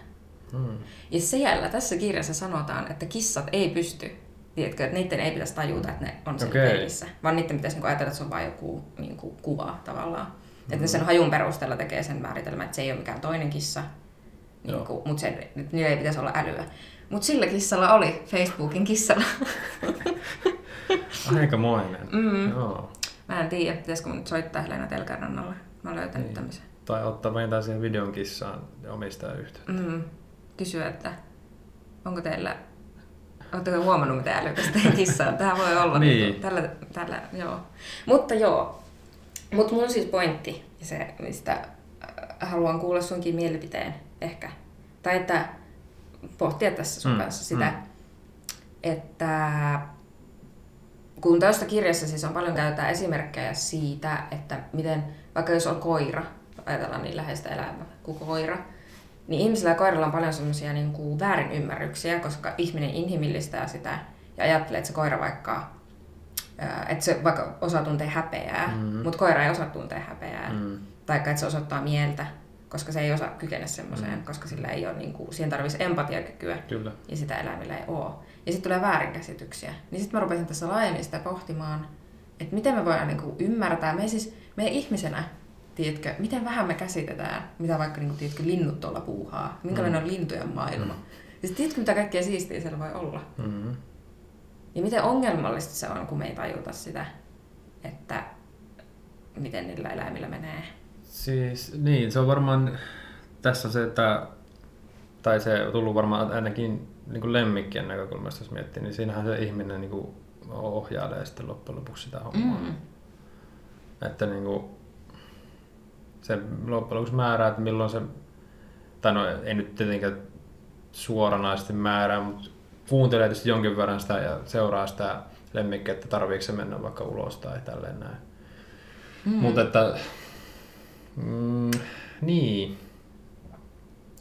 Speaker 2: Mm. Ja siellä tässä kirjassa sanotaan, että kissat ei pysty, tiedätkö, että niiden ei pitäisi tajuta, että ne on siellä okay. peilissä, vaan niiden pitäisi niin ajatella, että se on vain joku niin kuin, kuva tavallaan. Mm. Että ne sen hajun perusteella tekee sen määritelmän, että se ei ole mikään toinen kissa, niin kuin, mutta niillä ei pitäisi olla älyä. Mutta sillä kissalla oli, Facebookin kissalla.
Speaker 1: Aikamoinen. Mm. Joo.
Speaker 2: Mä en tiedä, pitäisikö mun nyt soittaa Helena Telkärannalle. Mä oon löytänyt niin. tämmöisen.
Speaker 1: Tai ottaa vähintään siihen videon kissaan ja omistaa yhteyttä. Mm.
Speaker 2: Kysyä, että onko teillä Oletteko huomannut, mitä älykästä teidän kissa on? Tähän voi olla niin. Niin tällä, tällä, joo. Mutta joo. Mutta mun siis pointti, ja se, mistä äh, haluan kuulla sunkin mielipiteen ehkä, tai että pohtia tässä sun mm. kanssa sitä, mm. että kun tästä kirjassa siis on paljon käytetään esimerkkejä siitä, että miten, vaikka jos on koira, ajatellaan niin läheistä elämää kuin koira, niin ihmisillä ja koirilla on paljon semmoisia niin kuin väärinymmärryksiä, koska ihminen inhimillistää sitä ja ajattelee, että se koira vaikka, että se vaikka osaa tuntea häpeää, mm-hmm. mutta koira ei osaa tuntea häpeää. Mm-hmm. Tai että se osoittaa mieltä, koska se ei osaa kykene semmoiseen, mm-hmm. koska sillä ei ole, niin kuin, siihen tarvitsisi empatiakykyä
Speaker 1: Kyllä.
Speaker 2: ja sitä eläimillä ei ole ja sitten tulee väärinkäsityksiä. Niin sitten mä rupesin tässä laajemmin sitä pohtimaan, että miten me voidaan niinku ymmärtää, me siis, me ihmisenä, tiedätkö, miten vähän me käsitetään, mitä vaikka niinku, tiedätkö, linnut tuolla puuhaa, minkälainen mm. on lintujen maailma. Mm. Ja sitten tiedätkö, mitä kaikkea siistiä siellä voi olla. Mm. Ja miten ongelmallista se on, kun me ei tajuta sitä, että miten niillä eläimillä menee.
Speaker 1: Siis niin, se on varmaan tässä se, että tai se on tullut varmaan ainakin niin kuin lemmikkien näkökulmasta, jos miettii, niin siinähän se ihminen niin kuin ohjailee sitten loppujen lopuksi sitä hommaa. Mm. Että niin kuin, se loppujen lopuksi määrää, että milloin se, tai no ei nyt tietenkään suoranaisesti määrää, mutta kuuntelee tietysti jonkin verran sitä ja seuraa sitä lemmikkiä, että tarviiko se mennä vaikka ulos tai tälleen näin. Mm. Mutta että, mm, niin,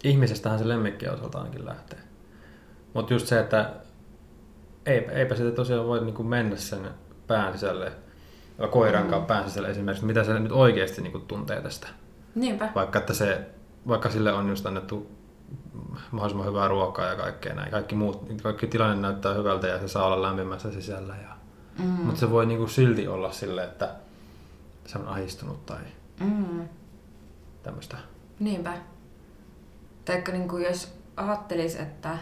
Speaker 1: ihmisestähän se lemmikki osaltaankin lähtee. Mutta just se, että eipä, eipä sitä tosiaan voi niinku mennä sen pään sisälle, koiran kanssa mm. pään sisälle esimerkiksi, mitä se nyt oikeasti niinku tuntee tästä.
Speaker 2: Niinpä.
Speaker 1: Vaikka, että se, vaikka sille on just annettu mahdollisimman hyvää ruokaa ja kaikkea näin. Kaikki, muut, kaikki tilanne näyttää hyvältä ja se saa olla lämpimässä sisällä. Ja, mm. Mutta se voi niinku silti olla sille, että se on ahistunut tai mm. tämmöistä.
Speaker 2: Niinpä. Taikka niin kuin jos ajattelisi, että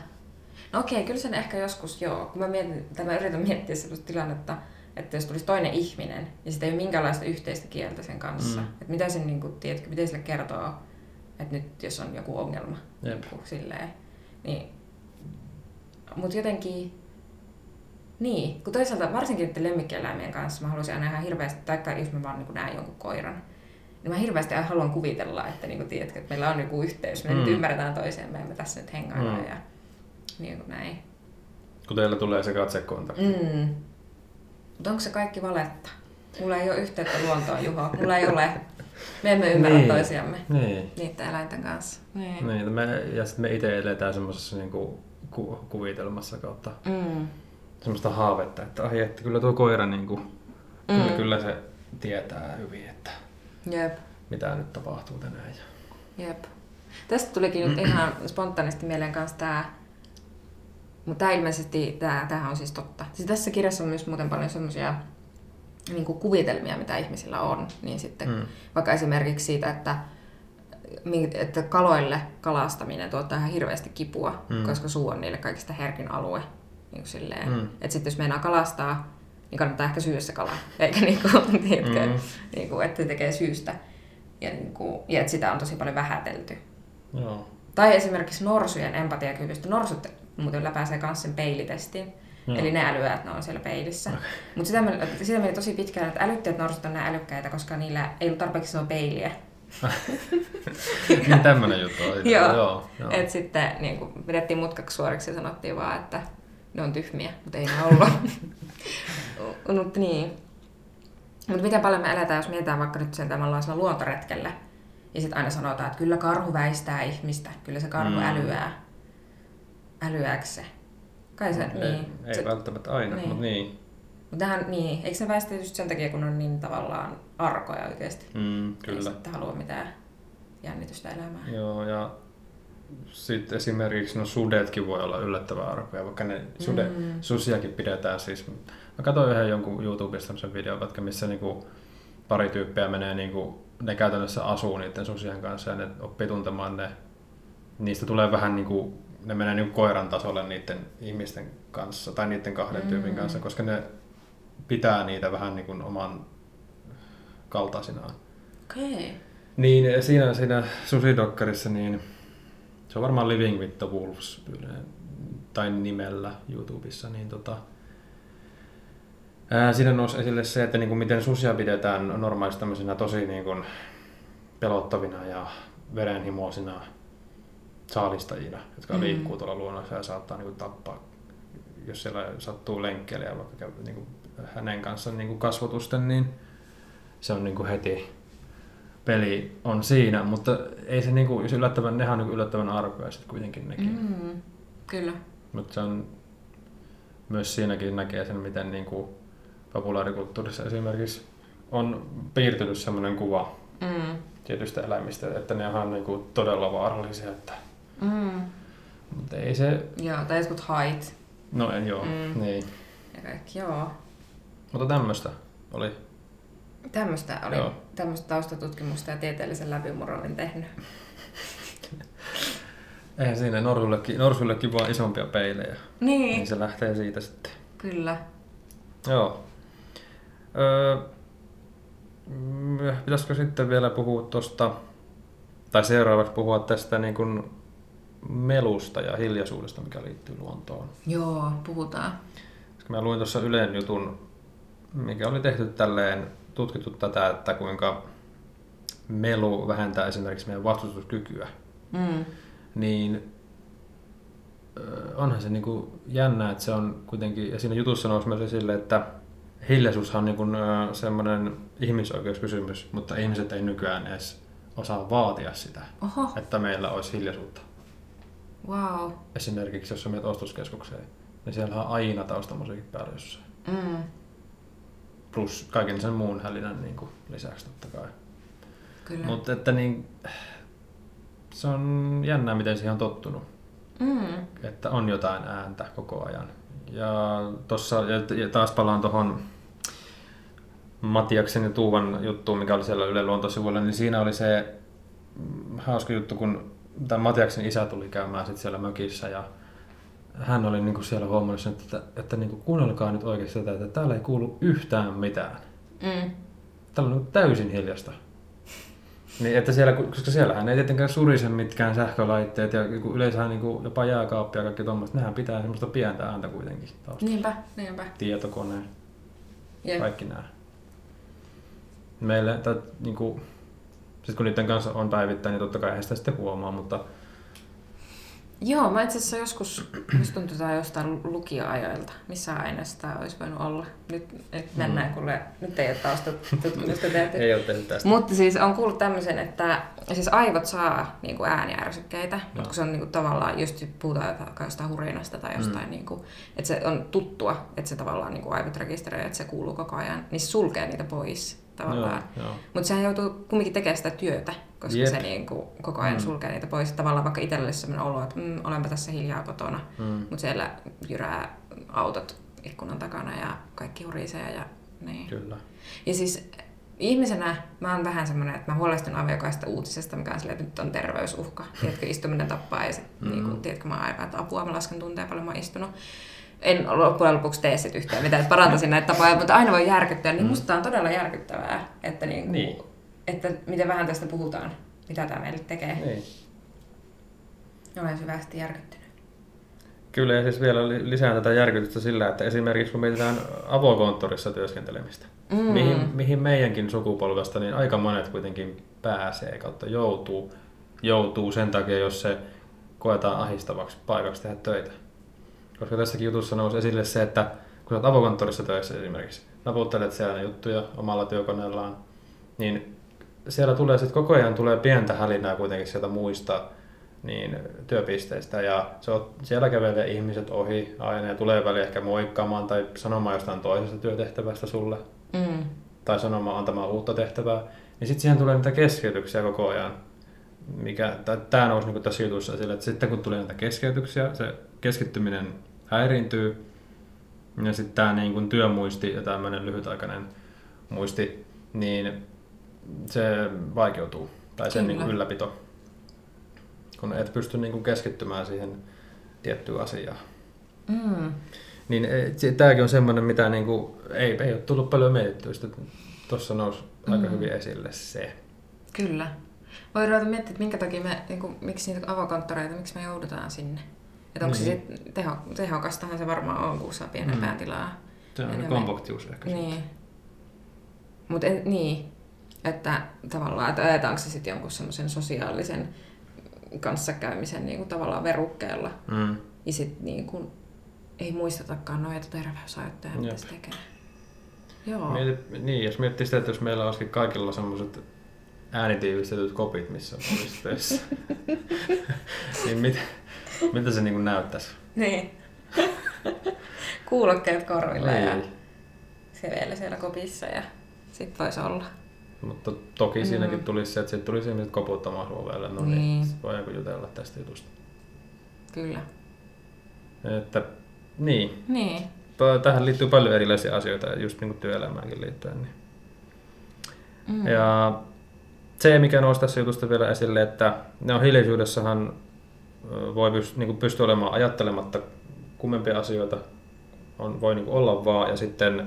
Speaker 2: no okei, kyllä sen ehkä joskus joo, kun mä, mietin, tai mä yritän miettiä sellaista tilannetta, että jos tulisi toinen ihminen ja sitten ei ole minkäänlaista yhteistä kieltä sen kanssa, mm. että mitä sen, niin kuin, tiedätkö, miten sille kertoo, että nyt jos on joku ongelma, niin kuin, silleen, niin, mutta jotenkin, niin, kun toisaalta varsinkin lemmikkieläimien kanssa mä haluaisin aina ihan hirveästi, taikka jos mä vaan niin näen jonkun koiran, niin mä hirveästi haluan kuvitella, että, niin kuin, tiedätkö, että meillä on joku yhteys, me mm. nyt ymmärretään toisiamme ja me tässä nyt hengaillaan mm. ja niin kuin näin.
Speaker 1: Kun teillä tulee se katsekontakti.
Speaker 2: Mm. Mutta onko se kaikki valetta? Mulla ei ole yhteyttä luontoon, Juho. Mulla ei ole. Me emme ymmärrä niin. toisiamme niin. niiden eläinten kanssa.
Speaker 1: Niin. niin me, ja sitten me itse eletään semmoisessa niin kuin, ku, kuvitelmassa kautta mm. semmoista haavetta, että, ai, että kyllä tuo koira niin kuin, mm. kyllä, kyllä se tietää hyvin, että
Speaker 2: Jep.
Speaker 1: mitä nyt tapahtuu tänään.
Speaker 2: Jep. Tästä tulikin nyt ihan spontaanisti mieleen kanssa tämä mutta tämä ilmeisesti, tämä, on siis totta. Siis tässä kirjassa on myös muuten paljon semmoisia niin kuin kuvitelmia, mitä ihmisillä on, niin sitten
Speaker 1: Mm.
Speaker 2: vaikka esimerkiksi siitä, että, että kaloille kalastaminen tuottaa ihan hirveästi kipua,
Speaker 1: Mm.
Speaker 2: koska suu on niille kaikista herkin alue. Niin kuin silleen.
Speaker 1: Mm.
Speaker 2: Että sitten jos meinaa kalastaa, niin kannattaa ehkä syödä se kala, eikä niin kuin, tiedätkö,
Speaker 1: Mm.
Speaker 2: niin kuin, että tekee syystä. Ja, niin kuin, ja että sitä on tosi paljon vähätelty.
Speaker 1: Joo.
Speaker 2: Tai esimerkiksi norsujen empatiakyvystä. Norsut muuten läpäisee myös sen peilitestin.
Speaker 1: Joo.
Speaker 2: Eli ne älyää, että ne on siellä peilissä. Mutta sitä, sitä meni tosi pitkään, että älytteet norsut on näin älykkäitä, koska niillä ei ollut tarpeeksi isoa peiliä.
Speaker 1: niin tämmönen juttu oli.
Speaker 2: Joo.
Speaker 1: joo, joo.
Speaker 2: Et sitten niin kuin, vedettiin mutkaksi suoriksi ja sanottiin vaan, että ne on tyhmiä, mutta ei ne ollut. mutta niin. Mutta miten paljon me eletään, jos mietitään vaikka nyt sen tavallaan luontoretkellä. Ja sitten aina sanotaan, että kyllä karhu väistää ihmistä, kyllä se karhu
Speaker 1: mm.
Speaker 2: älyää. Älyääkö se? Kai se,
Speaker 1: ei,
Speaker 2: niin.
Speaker 1: ei
Speaker 2: se,
Speaker 1: välttämättä aina,
Speaker 2: niin.
Speaker 1: mutta niin.
Speaker 2: mutta tähän, niin, eikö se väistä just sen takia, kun on niin tavallaan arkoja oikeasti?
Speaker 1: Mm,
Speaker 2: Ei
Speaker 1: kyllä.
Speaker 2: sitten halua mitään jännitystä elämään.
Speaker 1: Joo, ja sitten esimerkiksi no sudetkin voi olla yllättävän arkoja, vaikka ne sude, mm. Susiakin pidetään siis. Mä katsoin yhden jonkun YouTubesta semmoisen videon, vaikka missä niinku pari tyyppiä menee, niinku, ne käytännössä asuu niiden susien kanssa ja ne oppii tuntemaan ne. Niistä tulee vähän niinku, ne menee niinku koiran tasolle niiden ihmisten kanssa tai niiden kahden mm. tyypin kanssa, koska ne pitää niitä vähän niinku oman kaltaisinaan.
Speaker 2: Okei. Okay.
Speaker 1: Niin, siinä, siinä susidokkarissa, niin se on varmaan Living with the Wolves tai nimellä YouTubessa, niin tota, ää, siinä nousi esille se, että niin kuin miten susia pidetään normaalisti tosi niin kuin pelottavina ja verenhimoisina saalistajina, jotka mm. Liikkuu tuolla luonnossa ja saattaa niin kuin tappaa, jos siellä sattuu lenkkeilijä vaikka käy niin kuin hänen kanssaan niin kuin kasvotusten, niin se on niin kuin heti peli on siinä, mutta ei se niinku, jos yllättävän, nehän on niinku yllättävän arkoja sitten kuitenkin nekin. Mm.
Speaker 2: Kyllä.
Speaker 1: Mutta se on, myös siinäkin näkee sen, miten niinku populaarikulttuurissa esimerkiksi on piirtynyt sellainen kuva
Speaker 2: Mm.
Speaker 1: tietystä eläimistä, että ne on niinku todella vaarallisia, että,
Speaker 2: Mm.
Speaker 1: mutta ei se,
Speaker 2: Joo, tai jotkut hait
Speaker 1: no en joo, mm. Niin.
Speaker 2: ja kaikki, joo.
Speaker 1: Mutta tämmöistä oli.
Speaker 2: Tämmöistä oli,
Speaker 1: Joo.
Speaker 2: tämmöistä taustatutkimusta ja tieteellisen läpimurron olin tehnyt.
Speaker 1: Eihän siinä norsullekin, norsullekin vaan isompia peilejä,
Speaker 2: Niin,
Speaker 1: niin se lähtee siitä sitten.
Speaker 2: kyllä.
Speaker 1: Joo. Öö, pitäisikö sitten vielä puhua tuosta, tai seuraavaksi puhua tästä niin kuin melusta ja hiljaisuudesta, mikä liittyy luontoon.
Speaker 2: Joo, puhutaan.
Speaker 1: Koska mä luin tuossa Ylen jutun, mikä oli tehty tälleen, tutkittu tätä, että kuinka melu vähentää esimerkiksi meidän vastustuskykyä.
Speaker 2: Mm.
Speaker 1: Niin onhan se niinku jännä, että se on kuitenkin, ja siinä jutussa nousi myös esille, että hiljaisuushan on niinku, öö, semmoinen ihmisoikeuskysymys, mutta ihmiset ei nykyään edes osaa vaatia sitä,
Speaker 2: Oho,
Speaker 1: että meillä olisi hiljaisuutta.
Speaker 2: Wow.
Speaker 1: Esimerkiksi jos sä menet ostoskeskukseen, niin siellä on aina taustamusiikit päällä jossain.
Speaker 2: Mm.
Speaker 1: Plus kaiken sen muun hälinän niin kuin lisäksi totta kai.
Speaker 2: Kyllä.
Speaker 1: Mutta että niin, se on jännää, miten siihen on tottunut.
Speaker 2: Mm.
Speaker 1: että on jotain ääntä koko ajan. Ja, tossa, ja taas palaan tuohon Matiaksen ja Tuuvan juttuun, mikä oli siellä Yle Luontosivuilla, niin siinä oli se hauska juttu, kun tämä Matiaksen isä tuli käymään sit siellä mökissä ja hän oli niinku siellä huomannut sen, että, että niinku kuunnelkaa nyt oikeasti tätä, että täällä ei kuulu yhtään mitään.
Speaker 2: Mm.
Speaker 1: Täällä on niinku täysin hiljasta. Niin, että siellä, koska siellähän ei tietenkään surise mitkään sähkölaitteet ja yleensähän niin jopa jääkaappi ja kaikki tuommoista, nehän pitää semmoista pientä ääntä kuitenkin taustalla.
Speaker 2: Niinpä, niinpä.
Speaker 1: Tietokone,
Speaker 2: Jep.
Speaker 1: kaikki nämä. Meille, tai, niin kuin, sit kun niiden kanssa on päivittäin, niin totta kai he sitä sitten huomaa, mutta
Speaker 2: Joo, mä itse asiassa joskus, musta tuntuu tää jostain lukioajoilta, missä aineessa tää olisi voinut olla. Nyt, nyt mennään, mm. kuule, nyt ei ole taustatutkimusta tehty.
Speaker 1: ei ole tehty tästä.
Speaker 2: Mutta siis on kuullut tämmöisen, että siis aivot saa niinku ääniärsykkeitä, mutta kun se on niinku tavallaan, just puhutaan jostain hurinasta tai jostain, mm. niinku, että se on tuttua, että se tavallaan niinku aivot rekisteröi, että se kuuluu koko ajan, niin se sulkee niitä pois tavallaan. Mutta sehän joutuu kumminkin tekemään sitä työtä, koska
Speaker 1: Jep.
Speaker 2: se niinku koko ajan
Speaker 1: Mm.
Speaker 2: sulkee niitä pois. Tavallaan vaikka itselle sellainen olo, että mm, olenpa tässä hiljaa kotona,
Speaker 1: Mm.
Speaker 2: mutta siellä jyrää autot ikkunan takana ja kaikki hurisee ja Niin.
Speaker 1: Kyllä.
Speaker 2: Ja siis ihmisenä mä oon vähän semmoinen, että mä huolestun aivan jokaista uutisesta, mikä on silleen, että nyt on terveysuhka. Tiedätkö, istuminen tappaa ja sit, mm. niin kuin, tiedätkö, mä oon aivan, että apua, mä lasken tunteja paljon mä oon istunut. En loppujen lopuksi tee sit yhtään mitään, että parantaisin näitä tapoja, mutta aina voi järkyttää. Niin musta tää on todella järkyttävää, että, niin kuin,
Speaker 1: Niin.
Speaker 2: että miten vähän tästä puhutaan, mitä tämä meille tekee.
Speaker 1: Niin.
Speaker 2: Olen syvästi järkyttynyt.
Speaker 1: Kyllä, ja siis vielä li- lisään tätä järkytystä sillä, että esimerkiksi kun mietitään avokonttorissa työskentelemistä,
Speaker 2: Mm.
Speaker 1: mm. mihin, mihin meidänkin sukupolvesta, niin aika monet kuitenkin pääsee kautta joutuu, joutuu sen takia, jos se koetaan ahistavaksi paikaksi tehdä töitä. Koska tässäkin jutussa nousi esille se, että kun oot avokonttorissa töissä esimerkiksi, naputtelet siellä juttuja omalla työkoneellaan, niin siellä tulee sitten koko ajan tulee pientä hälinää kuitenkin sieltä muista niin työpisteistä ja se on, siellä kävelee ihmiset ohi aina ja tulee väliin ehkä moikkaamaan tai sanomaan jostain toisesta työtehtävästä sulle
Speaker 2: Mm.
Speaker 1: tai sanomaan antamaan uutta tehtävää, niin sitten siihen tulee niitä keskeytyksiä koko ajan. Mikä, tämä nousi niin tässä jutussa esille, että sitten kun tulee näitä keskeytyksiä, se keskittyminen häiriintyy, ja sitten tämä niin kuin työmuisti ja tämmöinen lyhytaikainen muisti, niin se vaikeutuu, tai sen niin kuin ylläpito, kun et pysty niin kuin keskittymään siihen tiettyyn asiaan.
Speaker 2: Mm.
Speaker 1: Niin tämäkin on semmoinen, mitä niinku, ei, ei ole tullut paljon mietittyä. Tuossa nousi mm. aika hyvin esille se.
Speaker 2: Kyllä. Voi ruveta miettiä, että minkä takia me, niin kuin, miksi niitä avokonttoreita, miksi me joudutaan sinne. Että onko
Speaker 1: Niin.
Speaker 2: se sit teho, tehokastahan se varmaan on, kun saa pienempää
Speaker 1: Mm.
Speaker 2: tilaa.
Speaker 1: Se on kompaktius ehkä.
Speaker 2: Niin. Mutta niin, että tavallaan, että ajetaanko se sitten jonkun semmoisen sosiaalisen kanssakäymisen niin kuin tavallaan verukkeella.
Speaker 1: Mm.
Speaker 2: Ja sitten niin kuin, ei muistetakaan noita terveysajoitteja, mitä se tekee. Joo.
Speaker 1: Mieti, niin, jos miettii sitä, että jos meillä olisikin kaikilla semmoiset äänitiivistetyt kopit, missä on olisi töissä, niin mit, miltä se niinku näyttäisi?
Speaker 2: Niin. Kuulokkeet korvilla ja
Speaker 1: Niin.
Speaker 2: se vielä siellä kopissa ja sit voisi olla.
Speaker 1: Mutta toki
Speaker 2: Mm.
Speaker 1: siinäkin tulisi se, että sitten tulisi ihmiset koputtamaan ovelle, no niin,
Speaker 2: Niin.
Speaker 1: voidaanko jutella tästä jutusta.
Speaker 2: Kyllä.
Speaker 1: Että, niin,
Speaker 2: Niin.
Speaker 1: Tähän liittyy paljon erilaisia asioita, just niin kuin työelämäänkin liittyen. Niin.
Speaker 2: Mm.
Speaker 1: Ja se, mikä nousi tässä jutusta vielä esille, että ne on hiljaisuudessahan voi pyst- niin kuin pystyä olemaan ajattelematta kummempia asioita, on, voi niin kuin olla vaan, ja sitten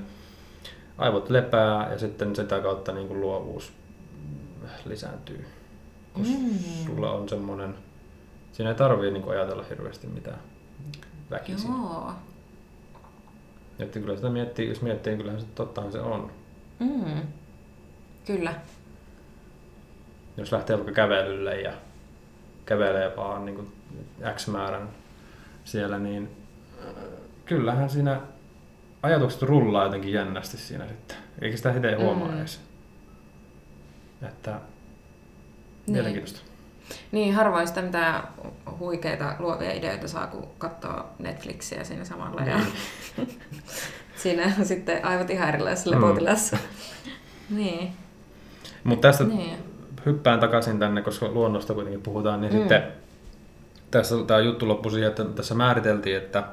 Speaker 1: aivot lepää, ja sitten sitä kautta niin kuin luovuus lisääntyy. Kun
Speaker 2: Mm.
Speaker 1: sulla on semmoinen, siinä ei tarvii niin kuin ajatella hirveästi mitään väkisin.
Speaker 2: Joo.
Speaker 1: Että kyllä sitä miettii, jos miettii, niin kyllähän se tottahan se on.
Speaker 2: Mm. Kyllä.
Speaker 1: Jos lähtee vaikka kävelylle ja kävelee vaan niin kuin X määrän siellä, niin äh, kyllähän siinä ajatukset rullaa jotenkin jännästi siinä sitten. Eikä sitä itse huomaa
Speaker 2: Mm.
Speaker 1: edes. Että
Speaker 2: Niin.
Speaker 1: mielenkiintoista.
Speaker 2: Niin, harvoin sitä mitään huikeita luovia ideoita saa, kun katsoo Netflixiä siinä samalla. Ja siinä on sitten aivot ihan erilaisessa
Speaker 1: Mm.
Speaker 2: lepotilassa. niin.
Speaker 1: Mutta tästä
Speaker 2: niin.
Speaker 1: hyppään takaisin tänne, koska luonnosta kuitenkin puhutaan, niin
Speaker 2: Mm.
Speaker 1: sitten tässä tämä juttu loppui siihen, että tässä määriteltiin, että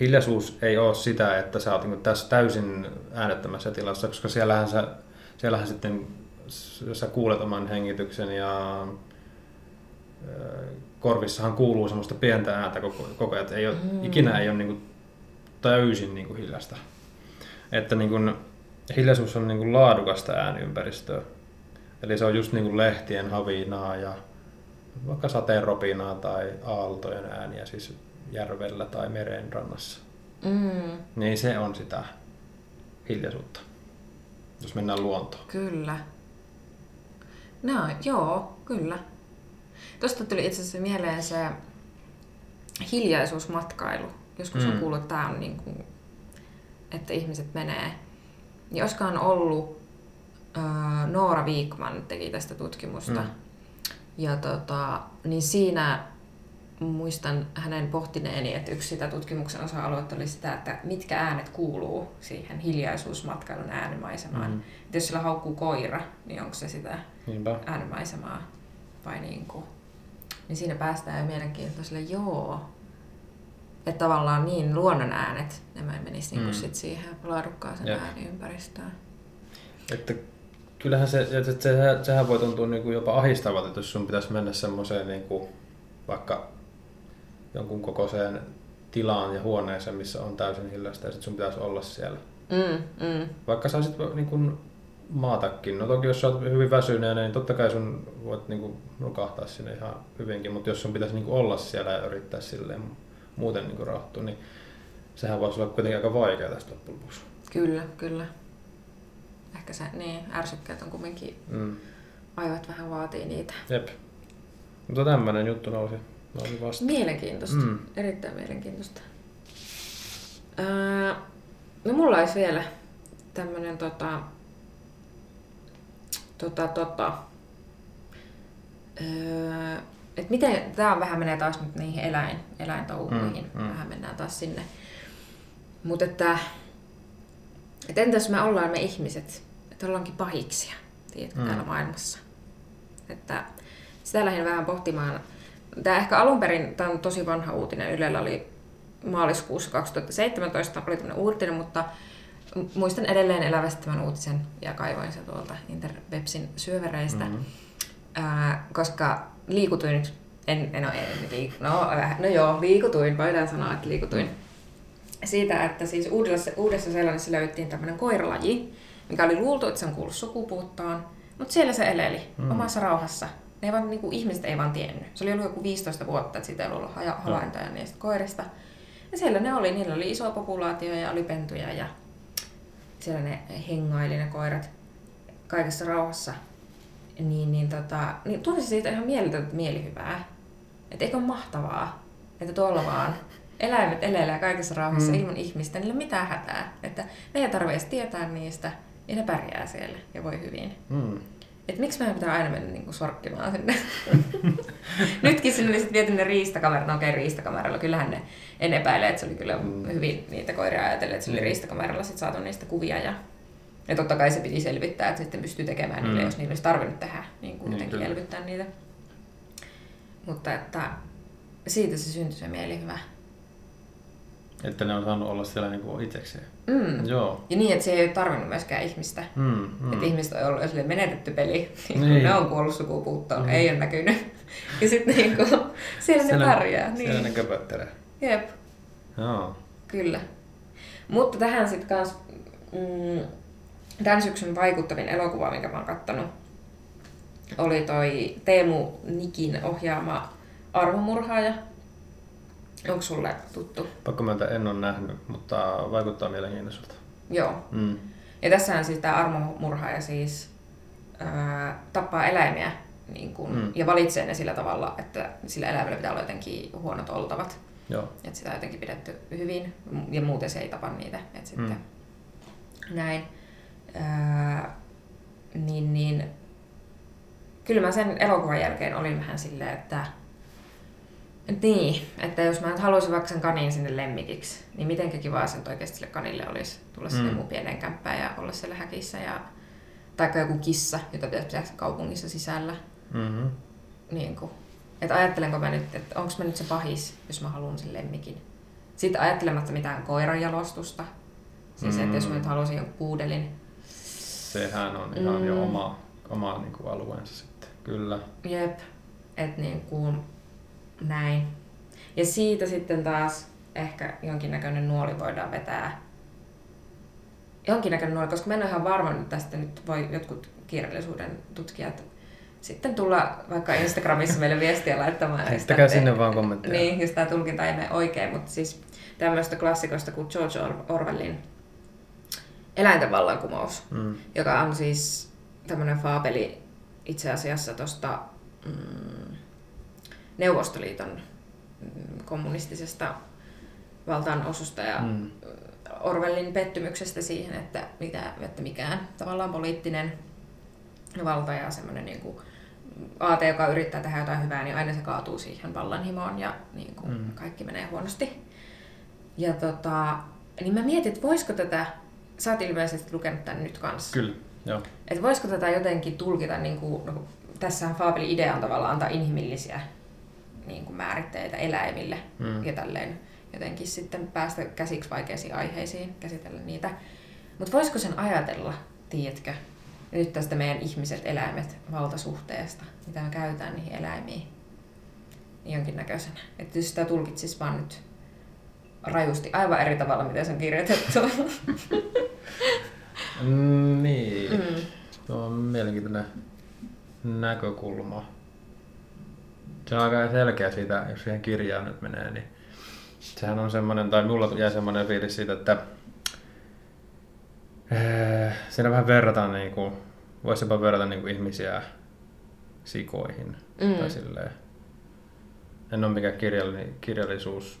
Speaker 1: hiljaisuus ei ole sitä, että sä oot niin tässä täysin äänettömässä tilassa, koska siellähän, sä, siellähän sitten, sä kuulet oman hengityksen ja korvissahan kuuluu semmoista pientä ääntä koko, koko ajan, että ei ole,
Speaker 2: Mm.
Speaker 1: ikinä ei ole niin kuin täysin niin kuin hiljasta. Että niin kuin, hiljaisuus on niin kuin laadukasta ääniympäristöä. Eli se on just niin kuin lehtien havinaa ja vaikka sateen ropinaa tai aaltojen ääniä siis järvellä tai meren rannassa.
Speaker 2: Mm,
Speaker 1: Niin se on sitä hiljaisuutta, jos mennään luontoon.
Speaker 2: kyllä. No, joo, kyllä. Tuosta tuli itse asiassa mieleen se hiljaisuusmatkailu. Joskus mm. on kuullut, että tämä on niin kuin, että ihmiset menee. Niin olisikohan ollut, äh, Noora Wikman teki tästä tutkimusta.
Speaker 1: Mm.
Speaker 2: Ja tota, niin siinä muistan hänen pohtineeni, että yksi sitä tutkimuksen osa-aluetta oli sitä, että mitkä äänet kuuluu siihen hiljaisuusmatkailun äänimaisemaan.
Speaker 1: Mm.
Speaker 2: Jos sillä haukkuu koira, niin onko se sitä
Speaker 1: Niinpä.
Speaker 2: äänimaisemaa vai niin kuin. Niin siinä päästään jo mielenkiintoiselle, joo. että tavallaan niin luonnon äänet, nämä menis niinku
Speaker 1: Mm.
Speaker 2: sit siihen laadukkaaseen ääniympäristöön.
Speaker 1: Että kyllähän se, että se, sehän, voi tuntua niin kuin jopa ahistavalta, että jos sun pitäisi mennä semmoiseen niin kuin vaikka jonkun kokoiseen tilaan ja huoneeseen, missä on täysin hiljaista ja sit sun pitäisi olla siellä.
Speaker 2: Mm, mm.
Speaker 1: Vaikka sä olisit niin kuin maatakin. No toki jos sä oot hyvin väsyneenä, niin totta kai sun voit niin kuin nukahtaa sinne ihan hyvinkin, mutta jos sun pitäisi niin kuin olla siellä ja yrittää silleen muuten niin kuin rauhoittua, niin sehän voisi olla kuitenkin aika vaikeaa tästä loppujen lopuksi.
Speaker 2: Kyllä, kyllä. Ehkä se, niin, ärsykkeet on kumminkin,
Speaker 1: Mm.
Speaker 2: aivot vähän vaatii niitä.
Speaker 1: Jep. Mutta tämmönen juttu nousi, nousi vasta.
Speaker 2: Mielenkiintoista,
Speaker 1: Mm.
Speaker 2: erittäin mielenkiintoista. Öö, no mulla olisi vielä tämmönen tota, tota, tota, öö, et miten, on vähän menee taas nyt niihin eläin, eläintouhuihin,
Speaker 1: mm,
Speaker 2: mm. vähän mennään taas sinne. Mutta että, et entäs me ollaan me ihmiset, että ollaankin pahiksia, tiedätkö,
Speaker 1: Mm.
Speaker 2: täällä maailmassa. Että sitä lähdin vähän pohtimaan. Tämä ehkä alun perin, tämä on tosi vanha uutinen, Ylellä oli maaliskuussa 2017, oli tämmöinen uutinen, mutta muistan edelleen elävästi tämän uutisen ja kaivoin sen tuolta Interwebsin syövereistä,
Speaker 1: Mhm.
Speaker 2: ää, koska liikutuin, en, en ole en, liik, no, vähän- no joo, liikutuin, voidaan sanoa, että liikutuin siitä, että siis uudessa, uudessa Seelannissa löydettiin tämmöinen koiralaji, mikä oli luultu, että se on kuullut sukupuuttoon, mutta siellä se eleli
Speaker 1: Mm.
Speaker 2: omassa rauhassa. Ne ei vaan, niin kuin, ihmiset ei vaan tiennyt. Se oli ollut joku 15 vuotta, että siitä ei ollut haja- havaintoja niistä koirista. Ja siellä ne oli, niillä oli iso populaatio ja oli pentuja ja siellä ne hengaili ne koirat kaikessa rauhassa. Niin, niin, tota, niin tunsin siitä ihan mieletöntä mielihyvää. Että eikö ole mahtavaa, että tuolla vaan eläimet elelee kaikessa rauhassa
Speaker 1: Mm.
Speaker 2: ilman ihmistä, niillä on mitään hätää. Että ne ei tarvitse edes tietää niistä ja ne pärjää siellä ja voi hyvin.
Speaker 1: Mm.
Speaker 2: Et miksi meidän pitää aina mennä niinku sorkkimaan sinne? Nytkin sinne oli sit viety ne riistakamerat, no okei okay, riistakameralla, kyllähän ne, en epäile, että se oli kyllä
Speaker 1: Mm.
Speaker 2: hyvin niitä koiria ajatellen, että se oli
Speaker 1: Mm.
Speaker 2: riistakameralla sit saatu niistä kuvia ja, ja totta kai se piti selvittää, että sitten pystyy tekemään
Speaker 1: Mm.
Speaker 2: niille, jos niillä olisi tarvinnut tehdä, niin kuitenkin
Speaker 1: kyllä.
Speaker 2: elvyttää niitä. Mutta että siitä se syntyi se mielihyvä.
Speaker 1: Että ne on saanut olla siellä niinku itsekseen.
Speaker 2: Mm.
Speaker 1: Joo.
Speaker 2: Ja niin, että se ei ole tarvinnut myöskään ihmistä.
Speaker 1: Mm.
Speaker 2: Mm. Että ihmiset on ollut sille menetetty peli, niin.
Speaker 1: Niin.
Speaker 2: ne on kuollut sukupuuttoon,
Speaker 1: Mm.
Speaker 2: ei ole näkynyt. Ja sitten niin kuin, siellä, siellä ne pärjää.
Speaker 1: Siellä
Speaker 2: Niin.
Speaker 1: ne köpöttelee.
Speaker 2: Jep,
Speaker 1: Joo.
Speaker 2: kyllä. Mutta tähän sitten kans mm, tämän syksyn vaikuttavin elokuva, minkä mä oon kattonut, oli toi Teemu Nikin ohjaama Armomurhaaja. Onko sulle tuttu?
Speaker 1: Pakko myöntää, en ole nähnyt, mutta vaikuttaa mielenkiintoiselta.
Speaker 2: Joo.
Speaker 1: Mm.
Speaker 2: Ja tässähän siis tämä armomurhaaja siis ää, tappaa eläimiä niin kun,
Speaker 1: Mm.
Speaker 2: ja valitsee ne sillä tavalla, että sillä eläimellä pitää olla jotenkin huonot oltavat.
Speaker 1: Joo.
Speaker 2: Että sitä on jotenkin pidetty hyvin ja muuten se ei tapa niitä. Et sitten
Speaker 1: Mm.
Speaker 2: näin. Ää, niin, niin, kyllä mä sen elokuvan jälkeen olin vähän silleen, että niin, että jos mä nyt haluaisin vaikka sen kanin sinne lemmikiksi, niin mitenkä kivaa sen oikeasti sille kanille olisi tulla sinne
Speaker 1: Mm.
Speaker 2: mun pieneen kämppään ja olla siellä häkissä. Ja, taikka joku kissa, jota pitäisi pitää kaupungissa sisällä.
Speaker 1: Mm-hmm.
Speaker 2: Niin kuin, että ajattelenko mä nyt, että onko mä nyt se pahis, jos mä haluan sen lemmikin. Sitten ajattelematta mitään koiran jalostusta. Siis, että jos mä nyt haluaisin jonkun puudelin.
Speaker 1: Sehän on ihan
Speaker 2: Mm.
Speaker 1: jo oma, oma niin kuin alueensa sitten. Kyllä.
Speaker 2: Jep. Että niin kuin näin. Ja siitä sitten taas ehkä jonkinnäköinen nuoli voidaan vetää. Jonkinnäköinen nuoli, koska mä en ole ihan varma nyt tästä nyt voi jotkut kirjallisuuden tutkijat sitten tulla vaikka Instagramissa meille viestiä laittamaan. että-
Speaker 1: Heittäkää sinne vaan kommentteja.
Speaker 2: Niin, jos tämä tulkinta ei mene oikein, mutta siis tämmöistä klassikosta kuin George Or- Orwellin Eläinten vallankumous,
Speaker 1: Mm.
Speaker 2: joka on siis tämmöinen faapeli itse asiassa tuosta mm, Neuvostoliiton mm, kommunistisesta valtaanosusta ja
Speaker 1: Mm.
Speaker 2: Orwellin pettymyksestä siihen, että, mitä, että mikään tavallaan poliittinen valta ja semmoinen niin kuin AT, joka yrittää tehdä jotain hyvää, niin aina se kaatuu siihen vallanhimoon ja niin kuin
Speaker 1: Mm.
Speaker 2: kaikki menee huonosti. Ja tota, niin mä mietin, että voisiko tätä, sä oot ilmeisesti lukenut tämän nyt kanssa,
Speaker 1: Kyllä, joo.
Speaker 2: että voisiko tätä jotenkin tulkita, niin kuin, no, tässähän Fabelin idea on tavallaan antaa inhimillisiä niin kuin määritteitä eläimille
Speaker 1: Mm.
Speaker 2: ja tälleen. jotenkin sitten päästä käsiksi vaikeisiin aiheisiin, käsitellä niitä. Mutta voisiko sen ajatella, tiedätkö, nyt tästä meidän ihmiset, eläimet, valtasuhteesta, mitä me käytetään niihin eläimiin, niin jonkinnäköisenä. Että jos sitä tulkitsisi vaan nyt rajusti aivan eri tavalla, miten se on kirjoitettu.
Speaker 1: Mm, niin.
Speaker 2: Mm.
Speaker 1: Tuo on mielenkiintoinen näkökulma. Se on aika selkeä siitä, jos siihen kirjaan nyt menee, niin sehän on semmoinen, tai mulla jäi semmoinen fiilis siitä, että eh, siinä vähän verrataan, niin kuin, voisi jopa verrata niin kuin ihmisiä sikoihin.
Speaker 2: Mm.
Speaker 1: Tai silleen. En ole mikään kirjalli, kirjallisuus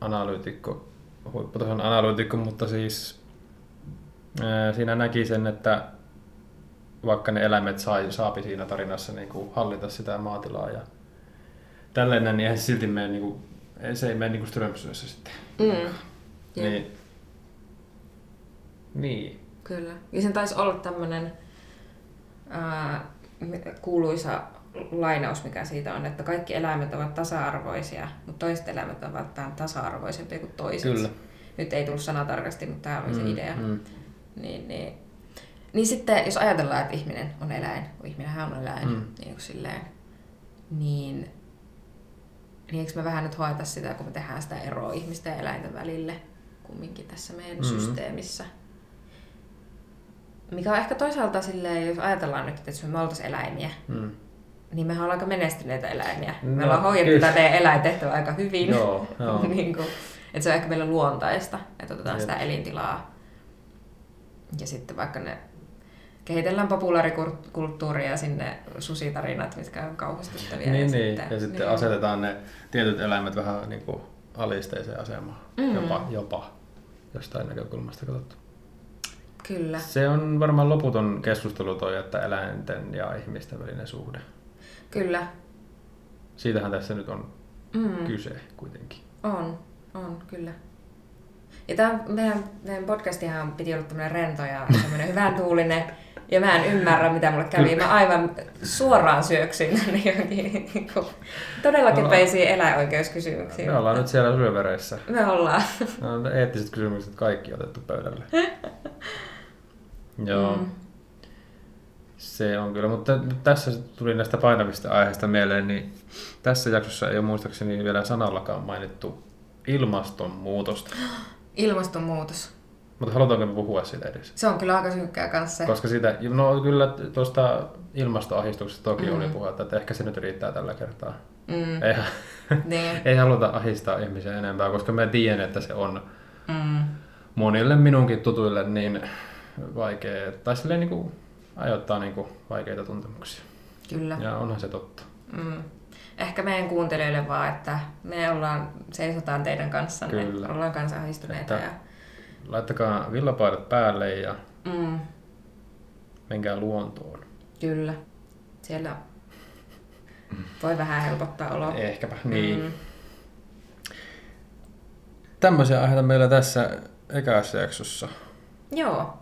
Speaker 1: analyytikko, huipputason analyytikko, mutta siis ää, siinä näki sen, että vaikka ne eläimet sai, saapi siinä tarinassa niin kuin hallita sitä maatilaa ja tällainen, niin eihän se silti mene, niin kuin, se ei mene niin kuin Strömsössä sitten.
Speaker 2: Mm. Jep.
Speaker 1: Niin. Niin.
Speaker 2: Kyllä. Ja sen taisi olla tämmöinen kuuluisa lainaus, mikä siitä on, että kaikki eläimet ovat tasa-arvoisia, mutta toiset eläimet ovat vähän tasa-arvoisempia kuin toiset.
Speaker 1: Kyllä.
Speaker 2: Nyt ei tullut sana tarkasti, mutta tämä oli se
Speaker 1: Mm,
Speaker 2: idea.
Speaker 1: mm.
Speaker 2: Niin, niin. Niin sitten, jos ajatellaan, että ihminen on eläin, kun ihminenhän on eläin,
Speaker 1: Mm.
Speaker 2: niin kuin silleen, niin, niin eikö me vähän nyt hoeta sitä, kun me tehdään sitä eroa ihmisten ja eläinten välille kumminkin tässä meidän
Speaker 1: Mm.
Speaker 2: systeemissä. Mikä on ehkä toisaalta silleen, jos ajatellaan nyt, että me oltaisiin eläimiä,
Speaker 1: Mm.
Speaker 2: niin mehän ollaan aika menestyneitä eläimiä.
Speaker 1: No,
Speaker 2: me ollaan hoidettu tätä teidän eläintehtävää aika hyvin.
Speaker 1: Joo, joo.
Speaker 2: niin kuin, että se on ehkä meille luontaista, että otetaan
Speaker 1: Jep.
Speaker 2: sitä elintilaa. Ja sitten vaikka ne kehitellään populaarikulttuuria sinne susitarinat, mitkä on kauhistuttavia.
Speaker 1: Niin,
Speaker 2: ja
Speaker 1: niin.
Speaker 2: sitten,
Speaker 1: Ja sitten
Speaker 2: niin.
Speaker 1: asetetaan ne tietyt eläimet vähän niin kuin alisteiseen asemaan.
Speaker 2: Mm.
Speaker 1: Jopa, jopa jostain näkökulmasta katsottu.
Speaker 2: Kyllä,
Speaker 1: Se on varmaan loputon keskustelu toi, että eläinten ja ihmisten välinen suhde.
Speaker 2: kyllä.
Speaker 1: Siitähän tässä nyt on
Speaker 2: Mm.
Speaker 1: kyse kuitenkin.
Speaker 2: On, on, kyllä. Ja tämä meidän, meidän podcastihan piti olla tämmöinen rento ja semmoinen hyvän tuulinen. Ja mä en ymmärrä, mitä mulle kävi. Mä aivan suoraan johonkin niin kuin, todella
Speaker 1: No.
Speaker 2: kepeisiin eläinoikeuskysymyksiin.
Speaker 1: Me ollaan nyt siellä syövereissä.
Speaker 2: Me ollaan.
Speaker 1: No, eettiset kysymykset kaikki otettu pöydälle. Joo.
Speaker 2: Mm.
Speaker 1: Se on kyllä, mutta tässä tuli näistä painavista aiheista mieleen, niin tässä jaksossa ei ole muistaakseni vielä sanallakaan mainittu ilmastonmuutosta.
Speaker 2: Ilmastonmuutos.
Speaker 1: Mutta halutaanko me puhua siitä edes?
Speaker 2: Se on kyllä aika synkkää kanssa.
Speaker 1: Koska siitä, no kyllä tuosta ilmastoahistuksesta toki
Speaker 2: Mm.
Speaker 1: oli puhetta, että ehkä se nyt riittää tällä kertaa.
Speaker 2: Mm.
Speaker 1: Eihän,
Speaker 2: Niin.
Speaker 1: ei haluta ahistaa ihmisiä enempää, koska mä tiedän, että se on
Speaker 2: Mm.
Speaker 1: monille minunkin tutuille niin vaikea, tai silleen niin kuin aiheuttaa niin kuin vaikeita tuntemuksia.
Speaker 2: Kyllä.
Speaker 1: Ja onhan se totta.
Speaker 2: Mm. Ehkä meidän kuuntelijoille vaan, että me ollaan, seisotaan teidän kanssanne.
Speaker 1: Kyllä.
Speaker 2: Ollaan kanssa ahdistuneita.
Speaker 1: Että-
Speaker 2: Ja,
Speaker 1: Laittakaa villapaidat päälle ja
Speaker 2: mm,
Speaker 1: menkää luontoon.
Speaker 2: kyllä. Siellä voi vähän helpottaa oloa.
Speaker 1: Ehkäpä. Niin.
Speaker 2: Mm.
Speaker 1: Tämmöisiä aiheita meillä tässä ekässä jaksossa.
Speaker 2: Joo,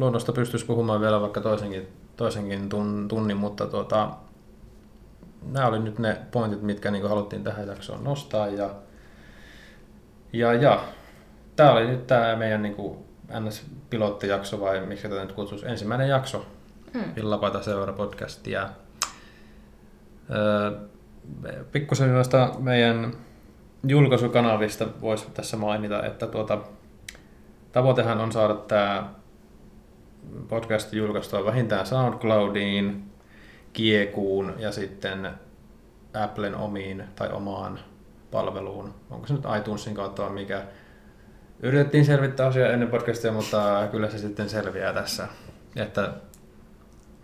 Speaker 1: Luonnosta pystyisi puhumaan vielä vaikka toisenkin, toisenkin tun, tunnin, mutta tuota, nämä oli nyt ne pointit, mitkä niin haluttiin tähän jaksoon nostaa. Ja, ja, ja. Tämä oli nyt tämä meidän niin NS-pilottijakso, vai miksi tätä nyt kutsuisi, ensimmäinen jakso
Speaker 2: Mm.
Speaker 1: Villapaita seura podcastia. Öö, pikkusen noista meidän julkaisukanavista voisi tässä mainita, että tuota, tavoitehan on saada tämä podcast julkaistua vähintään SoundCloudiin, Kiekuun ja sitten Applen omiin tai omaan palveluun. Onko se nyt iTunesin kautta vai mikä? Yritettiin selvittää asiaa ennen podcastia, mutta kyllä se sitten selviää tässä. Että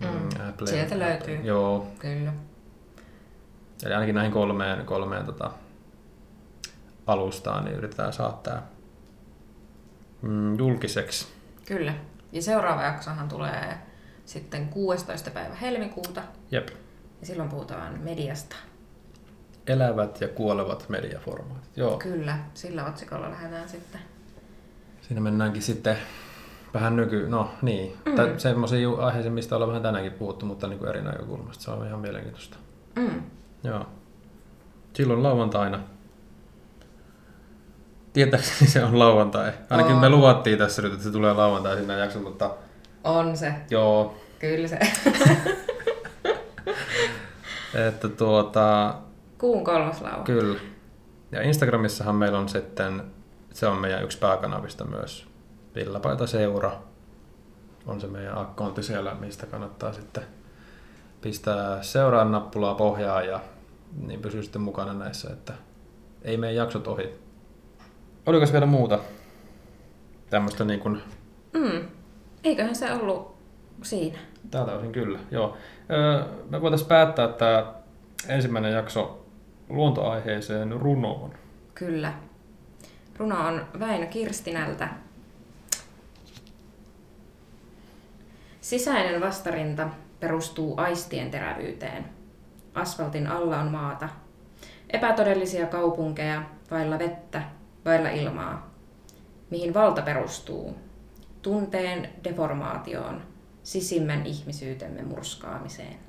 Speaker 2: Mm.
Speaker 1: Apple,
Speaker 2: Sieltä löytyy.
Speaker 1: Joo,
Speaker 2: kyllä.
Speaker 1: eli ainakin näihin kolmeen, kolmeen tota, alustaan niin yritetään saada tämä mm, julkiseksi.
Speaker 2: Kyllä. Ja seuraava jaksohan tulee sitten 16. päivä helmikuuta.
Speaker 1: Jep.
Speaker 2: Ja silloin puhutaan mediasta.
Speaker 1: Elävät ja kuolevat mediaformaatit. Joo.
Speaker 2: Kyllä, sillä otsikolla lähdetään sitten.
Speaker 1: Siinä mennäänkin sitten vähän nyky... No niin,
Speaker 2: Mm.
Speaker 1: mm. semmoisia aiheisiin, mistä ollaan vähän tänäänkin puhuttu, mutta niin kuin eri näkökulmasta. Se on ihan mielenkiintoista.
Speaker 2: Mm.
Speaker 1: Joo. Silloin lauantaina Tietääkseni se on lauantai. Ainakin
Speaker 2: On.
Speaker 1: me luvattiin tässä nyt, että se tulee lauantai sinne jakson, mutta
Speaker 2: On se,
Speaker 1: joo,
Speaker 2: kyllä se.
Speaker 1: että tuota,
Speaker 2: Kuun kolmas lauantai.
Speaker 1: kyllä. Ja Instagramissahan meillä on sitten, se on meidän yksi pääkanavista myös, Villapaita Seura. On se meidän akkontti siellä, mistä kannattaa sitten pistää seuraan nappulaa pohjaan ja niin pysyy sitten mukana näissä, että ei mene jaksot ohi. Oliko vielä muuta? Tämmöistä niin kuin,
Speaker 2: Mm. Eiköhän se ollut siinä.
Speaker 1: tältä osin kyllä, joo. Öö, me voitaisiin päättää tämä ensimmäinen jakso luontoaiheeseen runoon.
Speaker 2: Kyllä. Runo on Väinö Kirstinältä. Sisäinen vastarinta perustuu aistien terävyyteen. Asfaltin alla on maata. Epätodellisia kaupunkeja, vailla vettä, vailla ilmaa. Mihin valta perustuu? Tunteen deformaatioon, sisimmän ihmisyytemme murskaamiseen.